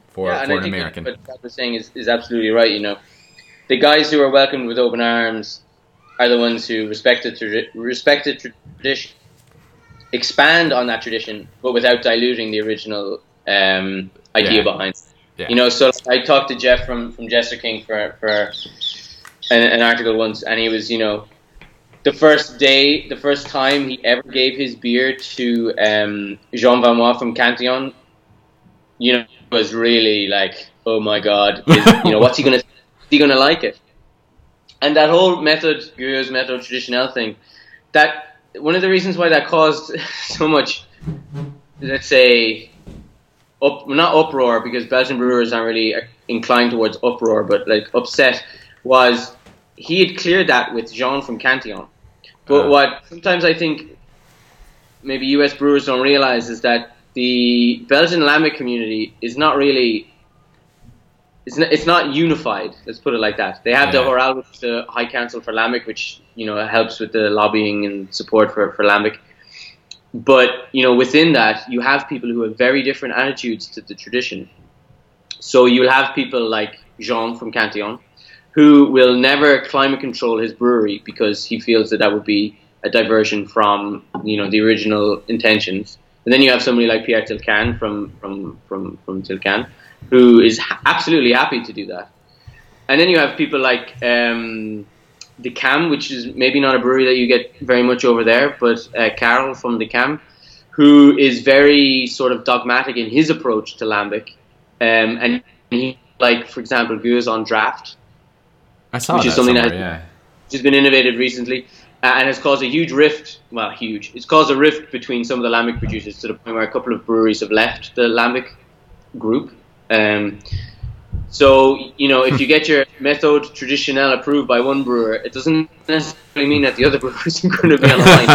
for yeah, and for I an think American. what Pat was saying is, is absolutely right. You know, the guys who are welcomed with open arms are the ones who respect the respect the tradition, expand on that tradition, but without diluting the original um, idea Yeah. behind. it. Yeah. You know, so I talked to Jeff from from Jester King for for an, an article once, and he was, you know, the first day, the first time he ever gave his beer to um, Jean Van Roy from Cantillon, you know, was really like, oh my god, is, you know, what's he gonna, is he gonna like it? And that whole method, Gueuze method traditional thing, that one of the reasons why that caused so much, let's say, up not uproar because Belgian brewers aren't really inclined towards uproar, but like upset was he had cleared that with Jean from Cantillon. But Uh. what sometimes I think maybe US brewers don't realize is that the Belgian lambic community is not really it's not, it's not unified. Let's put it like that. They have the Yeah. HORAL, which is the High Council for Lambic, which you know helps with the lobbying and support for for Lambic. But you know, within that, you have people who have very different attitudes to the tradition. So you'll have people like Jean from Cantillon, who will never climate control his brewery because he feels that that would be a diversion from you know the original intentions. And then you have somebody like Pierre Tilquin from from from from Tilquin, who is absolutely happy to do that. And then you have people like um, De Cam, which is maybe not a brewery that you get very much over there, but uh, Karel from De Cam, who is very sort of dogmatic in his approach to lambic, um, and he like for example goes on draft, I saw which that is something that has- yeah. which has been innovated recently uh, and has caused a huge rift. Well, huge. It's caused a rift between some of the lambic producers to the point where a couple of breweries have left the lambic group. Um, so you know, if you get your method traditionnel approved by one brewer, it doesn't necessarily mean that the other brewers are going to be on the line.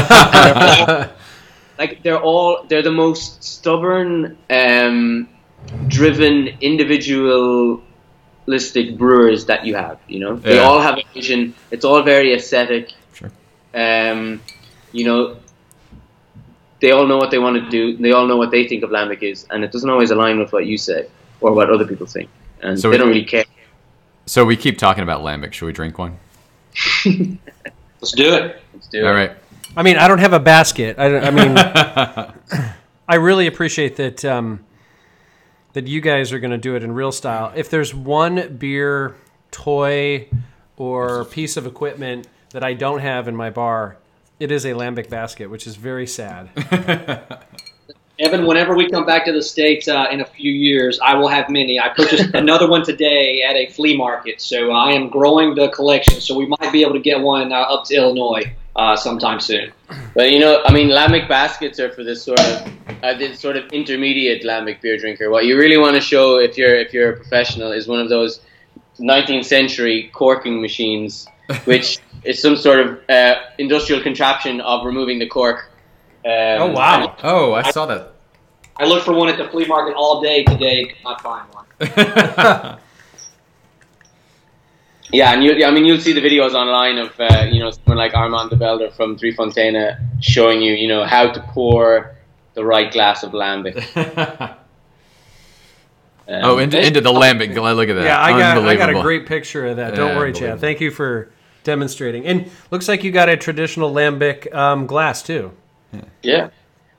They're all- like they're all they're the most stubborn, um, driven, individualistic brewers that you have. You know, they Yeah. all have a vision. It's all very aesthetic. Sure. Um, you know, they all know what they want to do. They all know what they think of lambic is, and it doesn't always align with what you say or what other people think, and So they it- don't really care. So we keep talking about lambic. Should we drink one? Let's do it. Let's do it. All right. I mean, I don't have a basket. I, I mean, I really appreciate that um, that you guys are going to do it in real style. If there's one beer, toy, or piece of equipment that I don't have in my bar, it is a lambic basket, which is very sad. Evan, whenever we come back to the States uh, in a few years, I will have many. I purchased another one today at a flea market, so I am growing the collection. So we might be able to get one uh, up to Illinois uh, sometime soon. But you know, I mean, lambic baskets are for this sort of uh, this sort of intermediate lambic beer drinker. What you really want to show if you're if you're a professional is one of those 19th century corking machines, which is some sort of uh, industrial contraption of removing the cork. Um, Oh, wow. Oh, I saw that. I looked for one at the flea market all day today, could not find one. Yeah, and you, I mean, you'll see the videos online of uh, you know someone like Armand Debelder from Three Fonteinen showing you you know how to pour the right glass of lambic. Um, oh, into, into the lambic. Look at that. Yeah, I got I got a great picture of that. Don't Yeah, worry, Chad. Thank you for demonstrating. And looks like you got a traditional lambic um, glass too. yeah,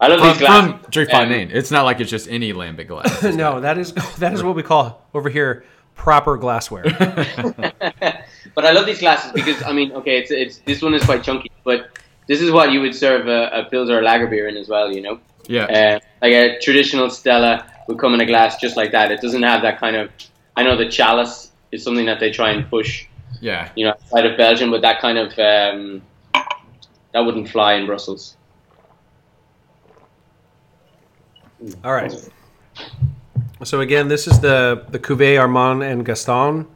I love From, these glasses. from Driefonteinen. It's not like it's just any lambic glass. no, that is that is what we call over here proper glassware. But I love these glasses because I mean, okay, it's it's this one is quite chunky, but this is what you would serve a, a Pils or a lager beer in as well. You know, Yeah. uh, like a traditional Stella would come in a glass just like that. It doesn't have that kind of. I know the chalice is something that they try and push, yeah. you know, outside of Belgium, but that kind of um, that wouldn't fly in Brussels. All right. So again, this is the the Cuvée Armand and Gaston.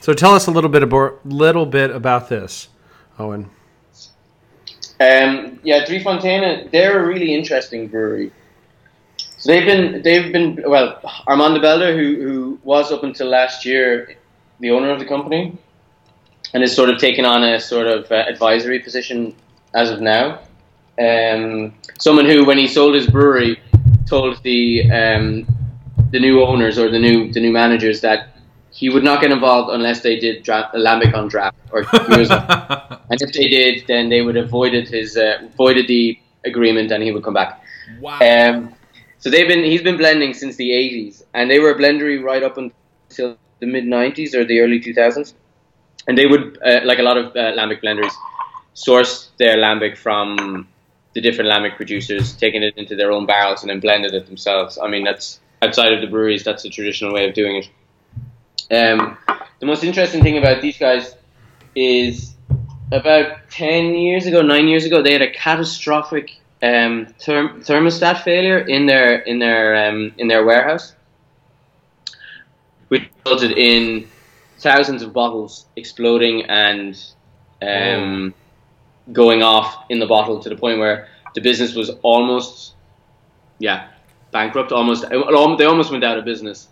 So tell us a little bit about little bit about this, Eoghan. Um, yeah, Three Fonteinen, they're a really interesting brewery. So they've been, they've been, well, Armand Debelder, who, who was up until last year the owner of the company, and has sort of taken on a sort of uh, advisory position as of now. Um, someone who, when he sold his brewery, told the um, the new owners or the new the new managers that he would not get involved unless they did dra- lambic on draft or and if they did, then they would have voided his uh, voided the agreement, and he would come back. Wow. Um, so they've been he's been blending since the '80s, and they were a blendery right up until the mid '90s or the early 2000s. And they would, uh, like a lot of uh, lambic blenders, source their lambic from the different lambic producers, taking it into their own barrels and then blended it themselves. I mean, that's outside of the breweries. That's the traditional way of doing it. Um, the most interesting thing about these guys is about 10 years ago, nine years ago, they had a catastrophic um, therm- thermostat failure in their in their um, in their warehouse, which resulted in thousands of bottles exploding and um, going off in the bottle to the point where the business was almost, yeah, bankrupt. Almost, they almost went out of business.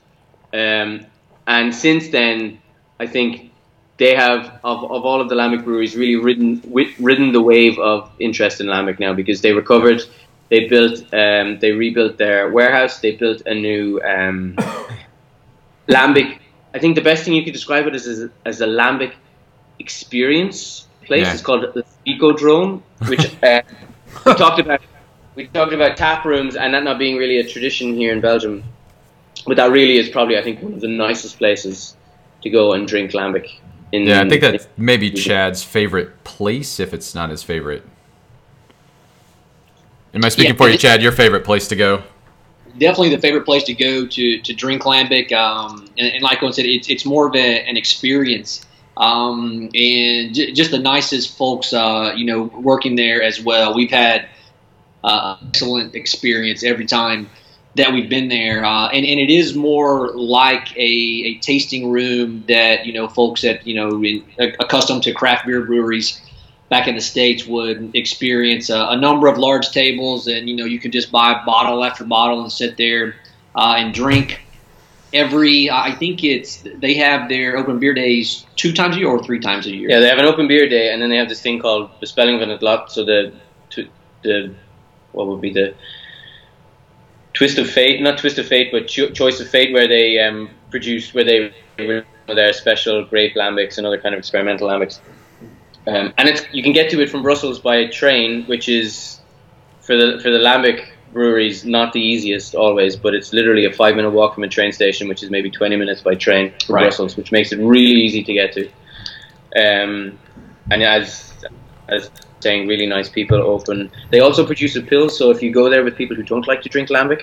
Um, and since then, I think they have of, of all of the lambic breweries really ridden ridden the wave of interest in lambic now because they recovered they built um, they rebuilt their warehouse they built a new um, lambic I think the best thing you could describe it as is as a lambic experience place Yeah. it's called the Ecodrome which uh, we talked about we talked about tap rooms and that not being really a tradition here in Belgium but that really is probably I think one of the nicest places to go and drink lambic in Yeah, I think that's maybe Chad's favorite place, if it's not his favorite. Am I speaking Yeah, for you, Chad? Your favorite place to go? definitely the favorite place to go to to drink lambic. Um, and, and like I said, it's it's more of a, an experience. Um, and j- just the nicest folks, uh, you know, working there as well. We've had uh, excellent experience every time that we've been there, uh, and and it is more like a, a tasting room that you know folks that you know in, accustomed to craft beer breweries back in the states would experience a, a number of large tables, and you know you could just buy bottle after bottle and sit there uh, and drink. Every, I think it's they have their open beer days two times a year or three times a year. Yeah, they have an open beer day, and then they have this thing called the Speling van het Lot. So the the what would be the twist of fate? Not twist of fate, but cho- choice of fate, where they um, produced where they their special grape lambics and other kind of experimental lambics. Um, and it's you can get to it from Brussels by train, which is for the for the lambic breweries not the easiest always, but it's literally a five minute walk from a train station, which is maybe twenty minutes by train from Right. Brussels, which makes it really easy to get to. Um, and as as saying, really nice people open. They also produce a pill, so if you go there with people who don't like to drink lambic,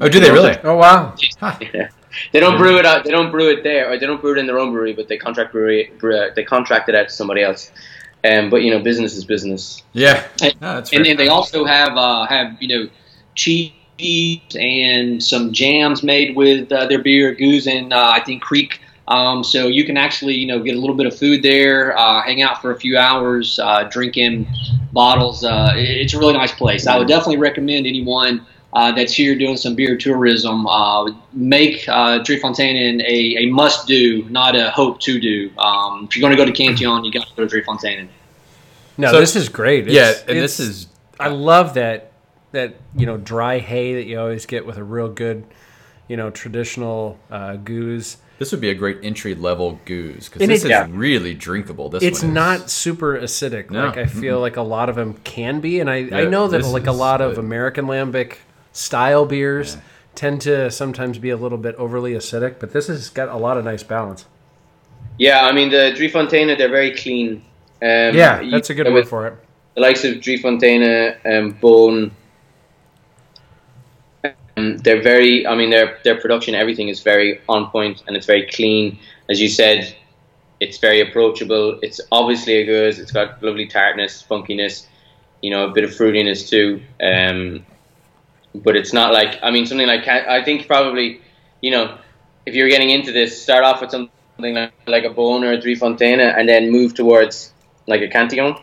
Oh, do they really? Oh wow. yeah. They don't brew it out. They don't brew it there, or they don't brew it in their own brewery, but they contract brewery. brew- They contract it out to somebody else. Um, but you know, business is business. Yeah. And, No, that's and, and they also have uh, have you know cheese and some jams made with uh, their beer, gueuze and uh, I think Kriek. Um, so you can actually you know get a little bit of food there, uh, hang out for a few hours, uh, drinking bottles. Uh, it's a really nice place. I would definitely recommend anyone. Uh, that's here doing some beer tourism. Uh, make uh, Driefonteinen a, a must do, not a hope to do. Um, if you're going to go to Cantillon, you got to go to Driefonteinen. No, So- this is great. Yeah, and this is- I love that that you know dry hay that you always get with a real good, you know, traditional uh, gueuze. This would be a great entry level gueuze because this it- is Yeah. really drinkable. This it's one is. not super acidic No, like I feel like a lot of them can be, and I, I know that like a is lot of good. American lambic style beers tend to sometimes be a little bit overly acidic, but this has got a lot of nice balance. Yeah, I mean the Driefonteinen, they're very clean. Um, yeah, that's a good with word for it. The likes of Driefonteinen, um, Boon. Um, they're very. I mean, their their production, everything is very on point and it's very clean. As you said, it's very approachable. It's obviously a good. It's got lovely tartness, funkiness, you know, a bit of fruitiness too. Um, but it's not like I mean something like I think probably you know if you're getting into this, start off with something like, like a Boon or a Driefonteinen, and then move towards like a Cantillon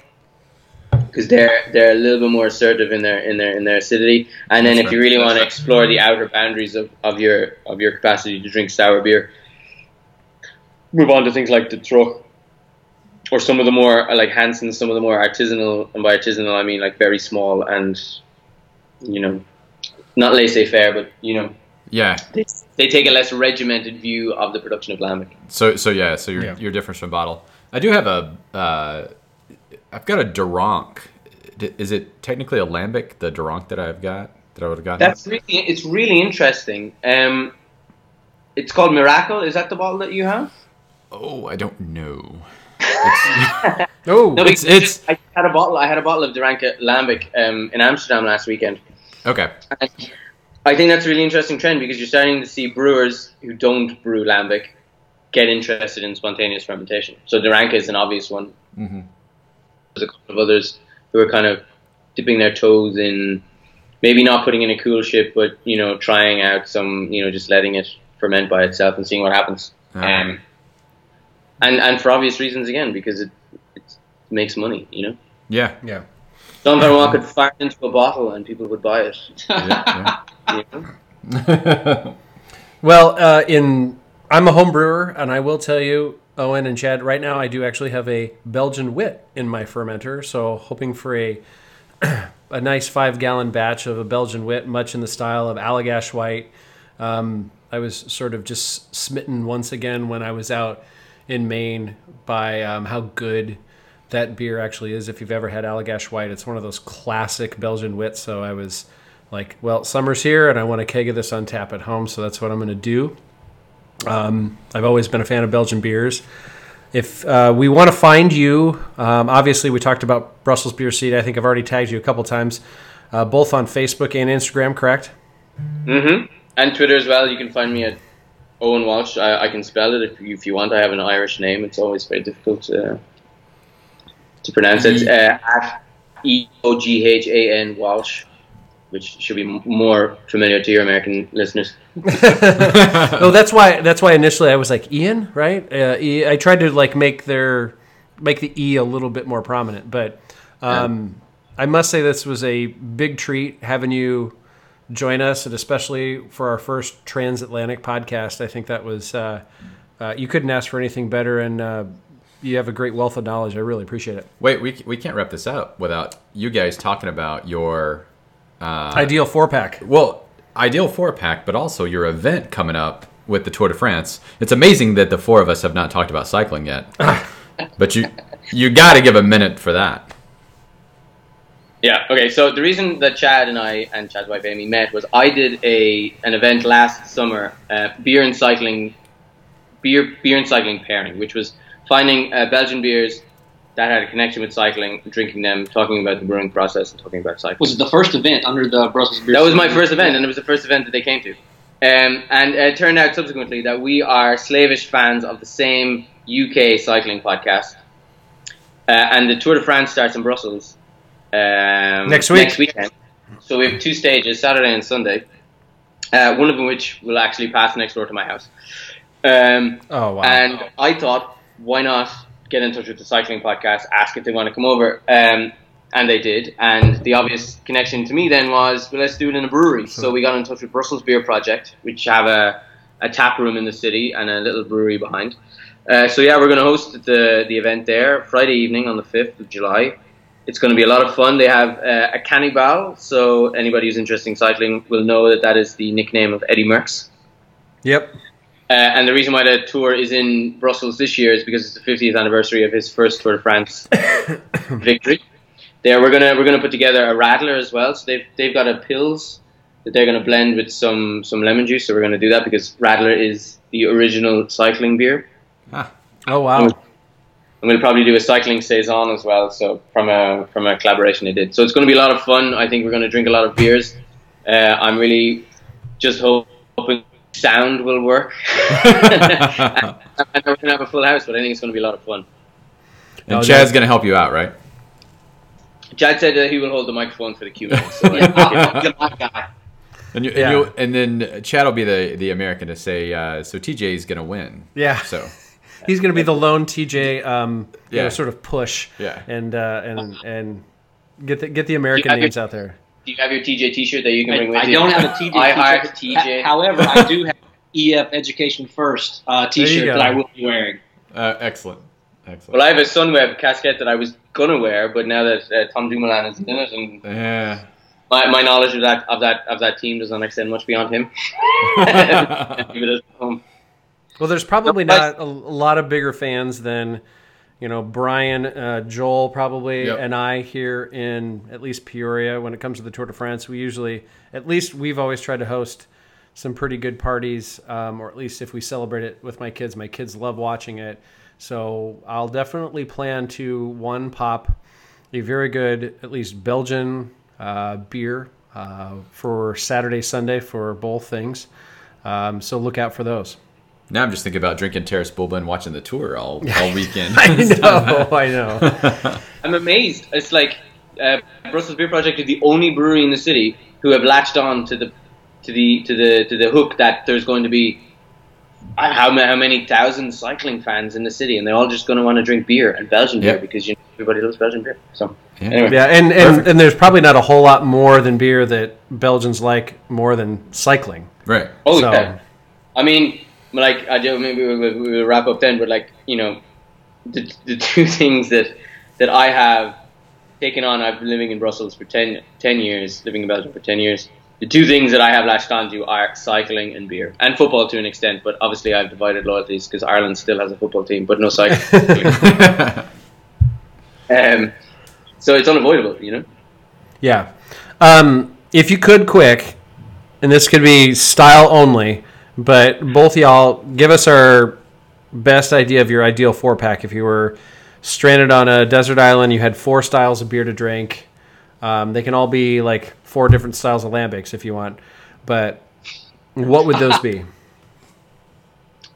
because they're they're a little bit more assertive in their in their in their acidity. And then if you really want to explore the outer boundaries of, of your of your capacity to drink sour beer, move on to things like the Truck or some of the more like Hanssens, some of the more artisanal, and by artisanal I mean like very small and you know not laissez faire, but you know Yeah. they, they take a less regimented view of the production of lambic. So so yeah. So you're Yeah. you're different from bottle. I do have a. Uh, I've got a De Ranke. Is it technically a lambic? The De Ranke that I've got that I would have gotten. That's really it's really interesting. Um, it's called Miracle. Is that the bottle that you have? oh, I don't know. Oh, No, It's- it's- I had a bottle. I had a bottle of De Ranke Lambic um, in Amsterdam last weekend. Okay. And I think that's a really interesting trend because you're starting to see brewers who don't brew lambic get interested in spontaneous fermentation. So De Ranke is an obvious one. Mhm. There's a couple of others who are kind of dipping their toes in, maybe not putting in a cool ship, but you know, trying out some, you know, just letting it ferment by itself and seeing what happens. Ah. Um, and and for obvious reasons again because it it makes money. You know, Yeah. yeah. Jean Van Roy could fart into a bottle and people would buy it. yeah, yeah. Well, uh, in I'm a home brewer, and I will tell you, Eoghan and Chad, right now I do actually have a Belgian wit in my fermenter. So hoping for a a nice five gallon batch of a Belgian wit, much in the style of Allagash White. Um, I was sort of just smitten once again when I was out in Maine by um, how good that beer actually is. If you've ever had Allagash White, it's one of those classic Belgian wits. So I was like, well, summer's here, and I want a keg of this on tap at home, so that's what I'm going to do. Um, I've always been a fan of Belgian beers. If uh, we want to find you, um, obviously we talked about Brussels Beer City. I think I've already tagged you a couple times, uh, both on Facebook and Instagram, correct? Mm-hmm. And Twitter as well. You can find me at Eoghan Walsh. I, I can spell it if you, if you want. I have an Irish name. It's always very difficult to, to pronounce. It's uh, at E O G H A N Walsh, which should be more familiar to your American listeners. oh, that's why. That's why initially I was like Ian, right? Uh, e, I tried to like make their make the E a little bit more prominent, but um, I must say this was a big treat having you join us, and especially for our first transatlantic podcast. I think that was uh, uh, you couldn't ask for anything better, and uh, you have a great wealth of knowledge. I really appreciate it. Wait, we we can't wrap this up without you guys talking about your uh, Ideal four pack. well ideal four pack, but also your event coming up with the Tour de France. It's amazing that the four of us have not talked about cycling yet. but you you got to give a minute for that. Yeah. Okay. So the reason that Chad and I and Chad's wife Amy met was I did a an event last summer, uh, beer and cycling, beer beer and cycling pairing, which was finding uh, Belgian beers that had a connection with cycling, drinking them, talking about the brewing process, and talking about cycling. Was it the first event under the Brussels beer? That was my first event, and it was the first event that they came to. Um, and it turned out subsequently that we are slavish fans of the same UK cycling podcast. Uh, and the Tour de France starts in Brussels um, Next week. Next weekend. So we have two stages, Saturday and Sunday. Uh, one of them which will actually pass next door to my house. Um, Oh wow. and I thought, why not get in touch with the cycling podcast, ask if they want to come over, um, and they did. And the obvious connection to me then was, well, let's do it in a brewery. So we got in touch with Brussels Beer Project, which have a, a tap room in the city and a little brewery behind. Uh, so yeah, we're going to host the the event there Friday evening on the fifth of July. It's going to be a lot of fun. They have uh, a cannibal, so anybody who's interested in cycling will know that that is the nickname of Eddie Merckx. yep. Uh, and the reason why the tour is in Brussels this year is because it's the 50th anniversary of his first Tour de France victory. There, we're gonna we're gonna put together a radler as well. So they've they've got a Pils that they're gonna blend with some some lemon juice. So we're gonna do that because radler is the original cycling beer. Oh wow. I'm gonna probably do a cycling saison as well. So from a from a collaboration they did. So it's gonna be a lot of fun. I think we're gonna drink a lot of beers. Uh, I'm really just hoping sound will work. and we're gonna have a full house, but I think it's gonna be a lot of fun. And Oh, Chad's no. going to help you out, right? Chad said that he will hold the microphone for the Q and A. So Yeah, I'll get my guy. And, you, Yeah. and, you, and then Chad will be the, the American to say, uh, so Tejay is going to win. Yeah. So, He's going to be the lone Tejay, um, you Yeah. know, sort of push, Yeah. and uh, and and get the get the American Yeah, I names out there. Do you have your Tejay T-shirt that you can I, bring with I you? I don't have a Tejay. I hired t-shirt. Tejay. However, I do have EF Education First uh, T-shirt that I will be wearing. uh, excellent. Excellent. Well, I have a Sunweb casquette that I was gonna wear, but now that uh, Tom Dumoulin is in it, and yeah. my, my knowledge of that of that of that team does not extend much beyond him. Leave it at home. Well, there's probably No, not a, a lot of bigger fans than you know Brian, uh, Joel, probably, Yep. and I here in at least Peoria. When it comes to the Tour de France, we usually, at least we've always tried to host some pretty good parties, um, or at least if we celebrate it with my kids, my kids love watching it. So I'll definitely plan to one pop a very good, at least Belgian uh, beer uh, for Saturday, Sunday for both things. Um, so look out for those. Now I'm just thinking about drinking Taras Bulba and watching the tour all, all weekend. I know, I know. I'm amazed. It's like uh, Brussels Beer Project is the only brewery in the city who have latched on to the to the to the to the hook that there's going to be uh, how ma- how many thousand cycling fans in the city, and they're all just going to want to drink beer and Belgian beer because you know, everybody loves Belgian beer. So Yeah. anyway, Yeah, and, and, and there's probably not a whole lot more than beer that Belgians like more than cycling. right. oh so- yeah. I mean, like I do. Maybe we'll we'll wrap up then, but like you know, the the two things that that I have taken on. I've been living in Brussels for 10, 10 years, living in Belgium for ten years. The two things that I have latched onto are cycling and beer, and football to an extent. But obviously, I've divided loyalties because Ireland still has a football team, but no cycling. um, so it's unavoidable, you know. Yeah. Um, if you could, quick, and this could be style only, but both y'all give us our best idea of your ideal four pack. If you were stranded on a desert island, you had four styles of beer to drink. Um, they can all be like four different styles of lambics if you want, but what would those be?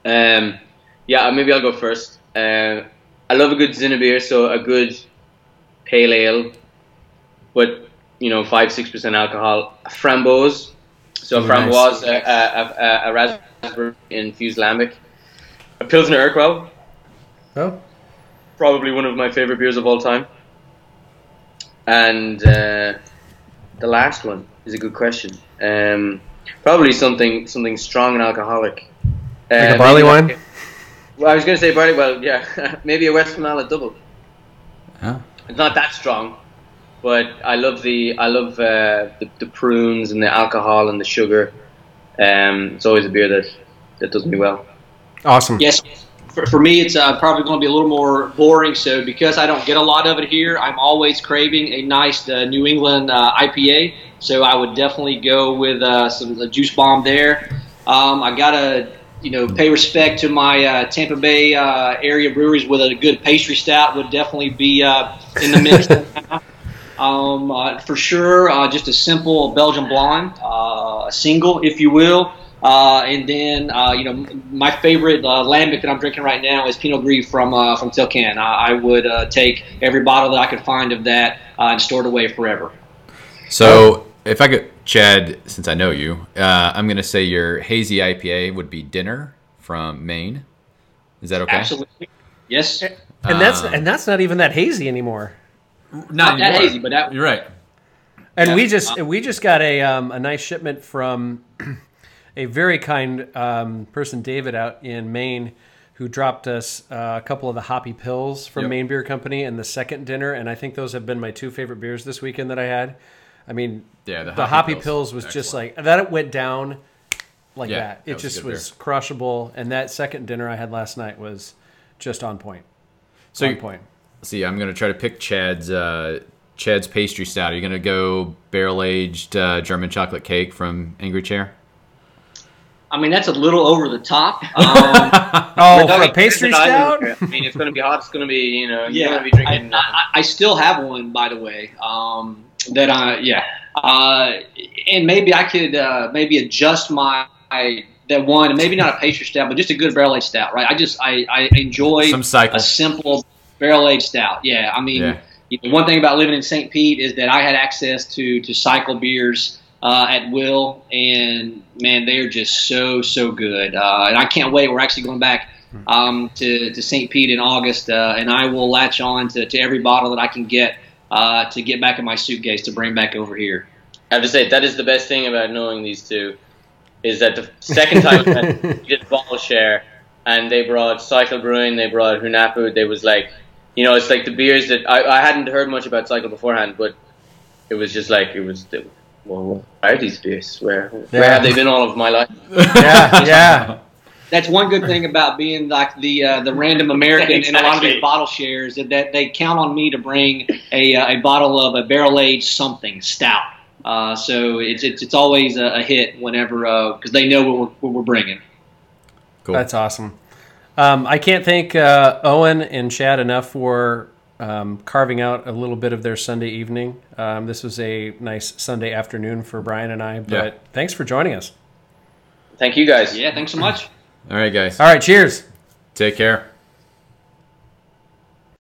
Um, yeah, maybe I'll go first. Uh, I love a good Zinnebir, so a good pale ale, but you know, five six percent alcohol. A framboise, so a Ooh, framboise, a, a, a, a raspberry infused lambic. A Pilsner Urquell, Oh, probably one of my favorite beers of all time. And uh, the last one is a good question. Um, probably something something strong and alcoholic. Uh, like a barley maybe- wine? Well, I was going to say barley. Well, yeah, maybe a Westmalle double. Huh? It's not that strong, but I love the I love uh, the, the prunes and the alcohol and the sugar. Um, it's always a beer that that does me well. Awesome. Yes. For, for me, it's uh, probably going to be a little more boring. So because I don't get a lot of it here, I'm always craving a nice uh, New England uh, IPA. So I would definitely go with uh, some the juice bomb there. Um, I gotta you know pay respect to my uh, Tampa Bay uh, area breweries with a good pastry stout would definitely be uh, in the mix. um, uh, for sure, uh, just a simple Belgian blonde, uh, a single, if you will. Uh, and then, uh, you know, my favorite uh, lambic that I'm drinking right now is Pinot Gris from uh, from Tilquin. I, I would uh, take every bottle that I could find of that uh, and store it away forever. So if I could, Chad, since I know you, uh, I'm going to say your hazy IPA would be Dinner from Maine. Is that okay? Absolutely, yes. And that's Um, and that's not even that hazy anymore. Not that anymore. hazy, but that You're right. And Yeah. we just we just got a um, a nice shipment from a very kind um, person, David, out in Maine, who dropped us uh, a couple of the hoppy pills from Yep. Maine Beer Company and the second dinner, and I think those have been my two favorite beers this weekend that I had. I mean, Yeah, the the, Hoppy hoppy, Pills. pills, was just like that. It went down like Yeah, that. that It was just good beer. was crushable, and that second dinner I had last night was just on point. So on you- point. See, I'm going to try to pick Chad's uh, Chad's pastry stout. Are you going to go barrel aged uh, German chocolate cake from Angry Chair? I mean, that's a little over the top. Um, Oh, for a pastry desert island stout? I mean, it's going to be hot. It's going to be, you know, you're yeah, going to be drinking. I, I, I still have one, by the way. Um, that I, yeah, uh, and maybe I could uh, maybe adjust my that one, and maybe not a pastry stout, but just a good barrel aged stout, right? I just I, I enjoy Some cycle. a simple barrel aged stout. Yeah, I mean, Yeah. you know, one thing about living in St. Pete is that I had access to to cycle beers uh, at will, and man, they're just so so good. Uh, and I can't wait. We're actually going back um, to to St. Pete in August, uh, and I will latch on to, to every bottle that I can get uh, to get back in my suitcase to bring back over here. I have to say that is the best thing about knowing these two, is that the second time we did bottle share, and they brought Cycle Brewing, they brought Hunahpu. They was like, you know, it's like the beers that I, I hadn't heard much about Cycle beforehand, but it was just like it was. It, well, where are these beers? Where where Yeah. have they been all of my life? Yeah, yeah. That's one good thing about being like the uh, the random American in a lot of these bottle shares is that they count on me to bring a, uh, a bottle of a barrel aged something stout. Uh, so it's, it's it's always a, a hit whenever because they know what we're, what we're bringing. Cool. That's awesome. Um, I can't thank uh, Eoghan and Chad enough for um, carving out a little bit of their Sunday evening. Um, this was a nice Sunday afternoon for Brian and I, but Yeah. thanks for joining us. Thank you guys. Yeah, thanks so much. All right, guys. All right, cheers. Take care.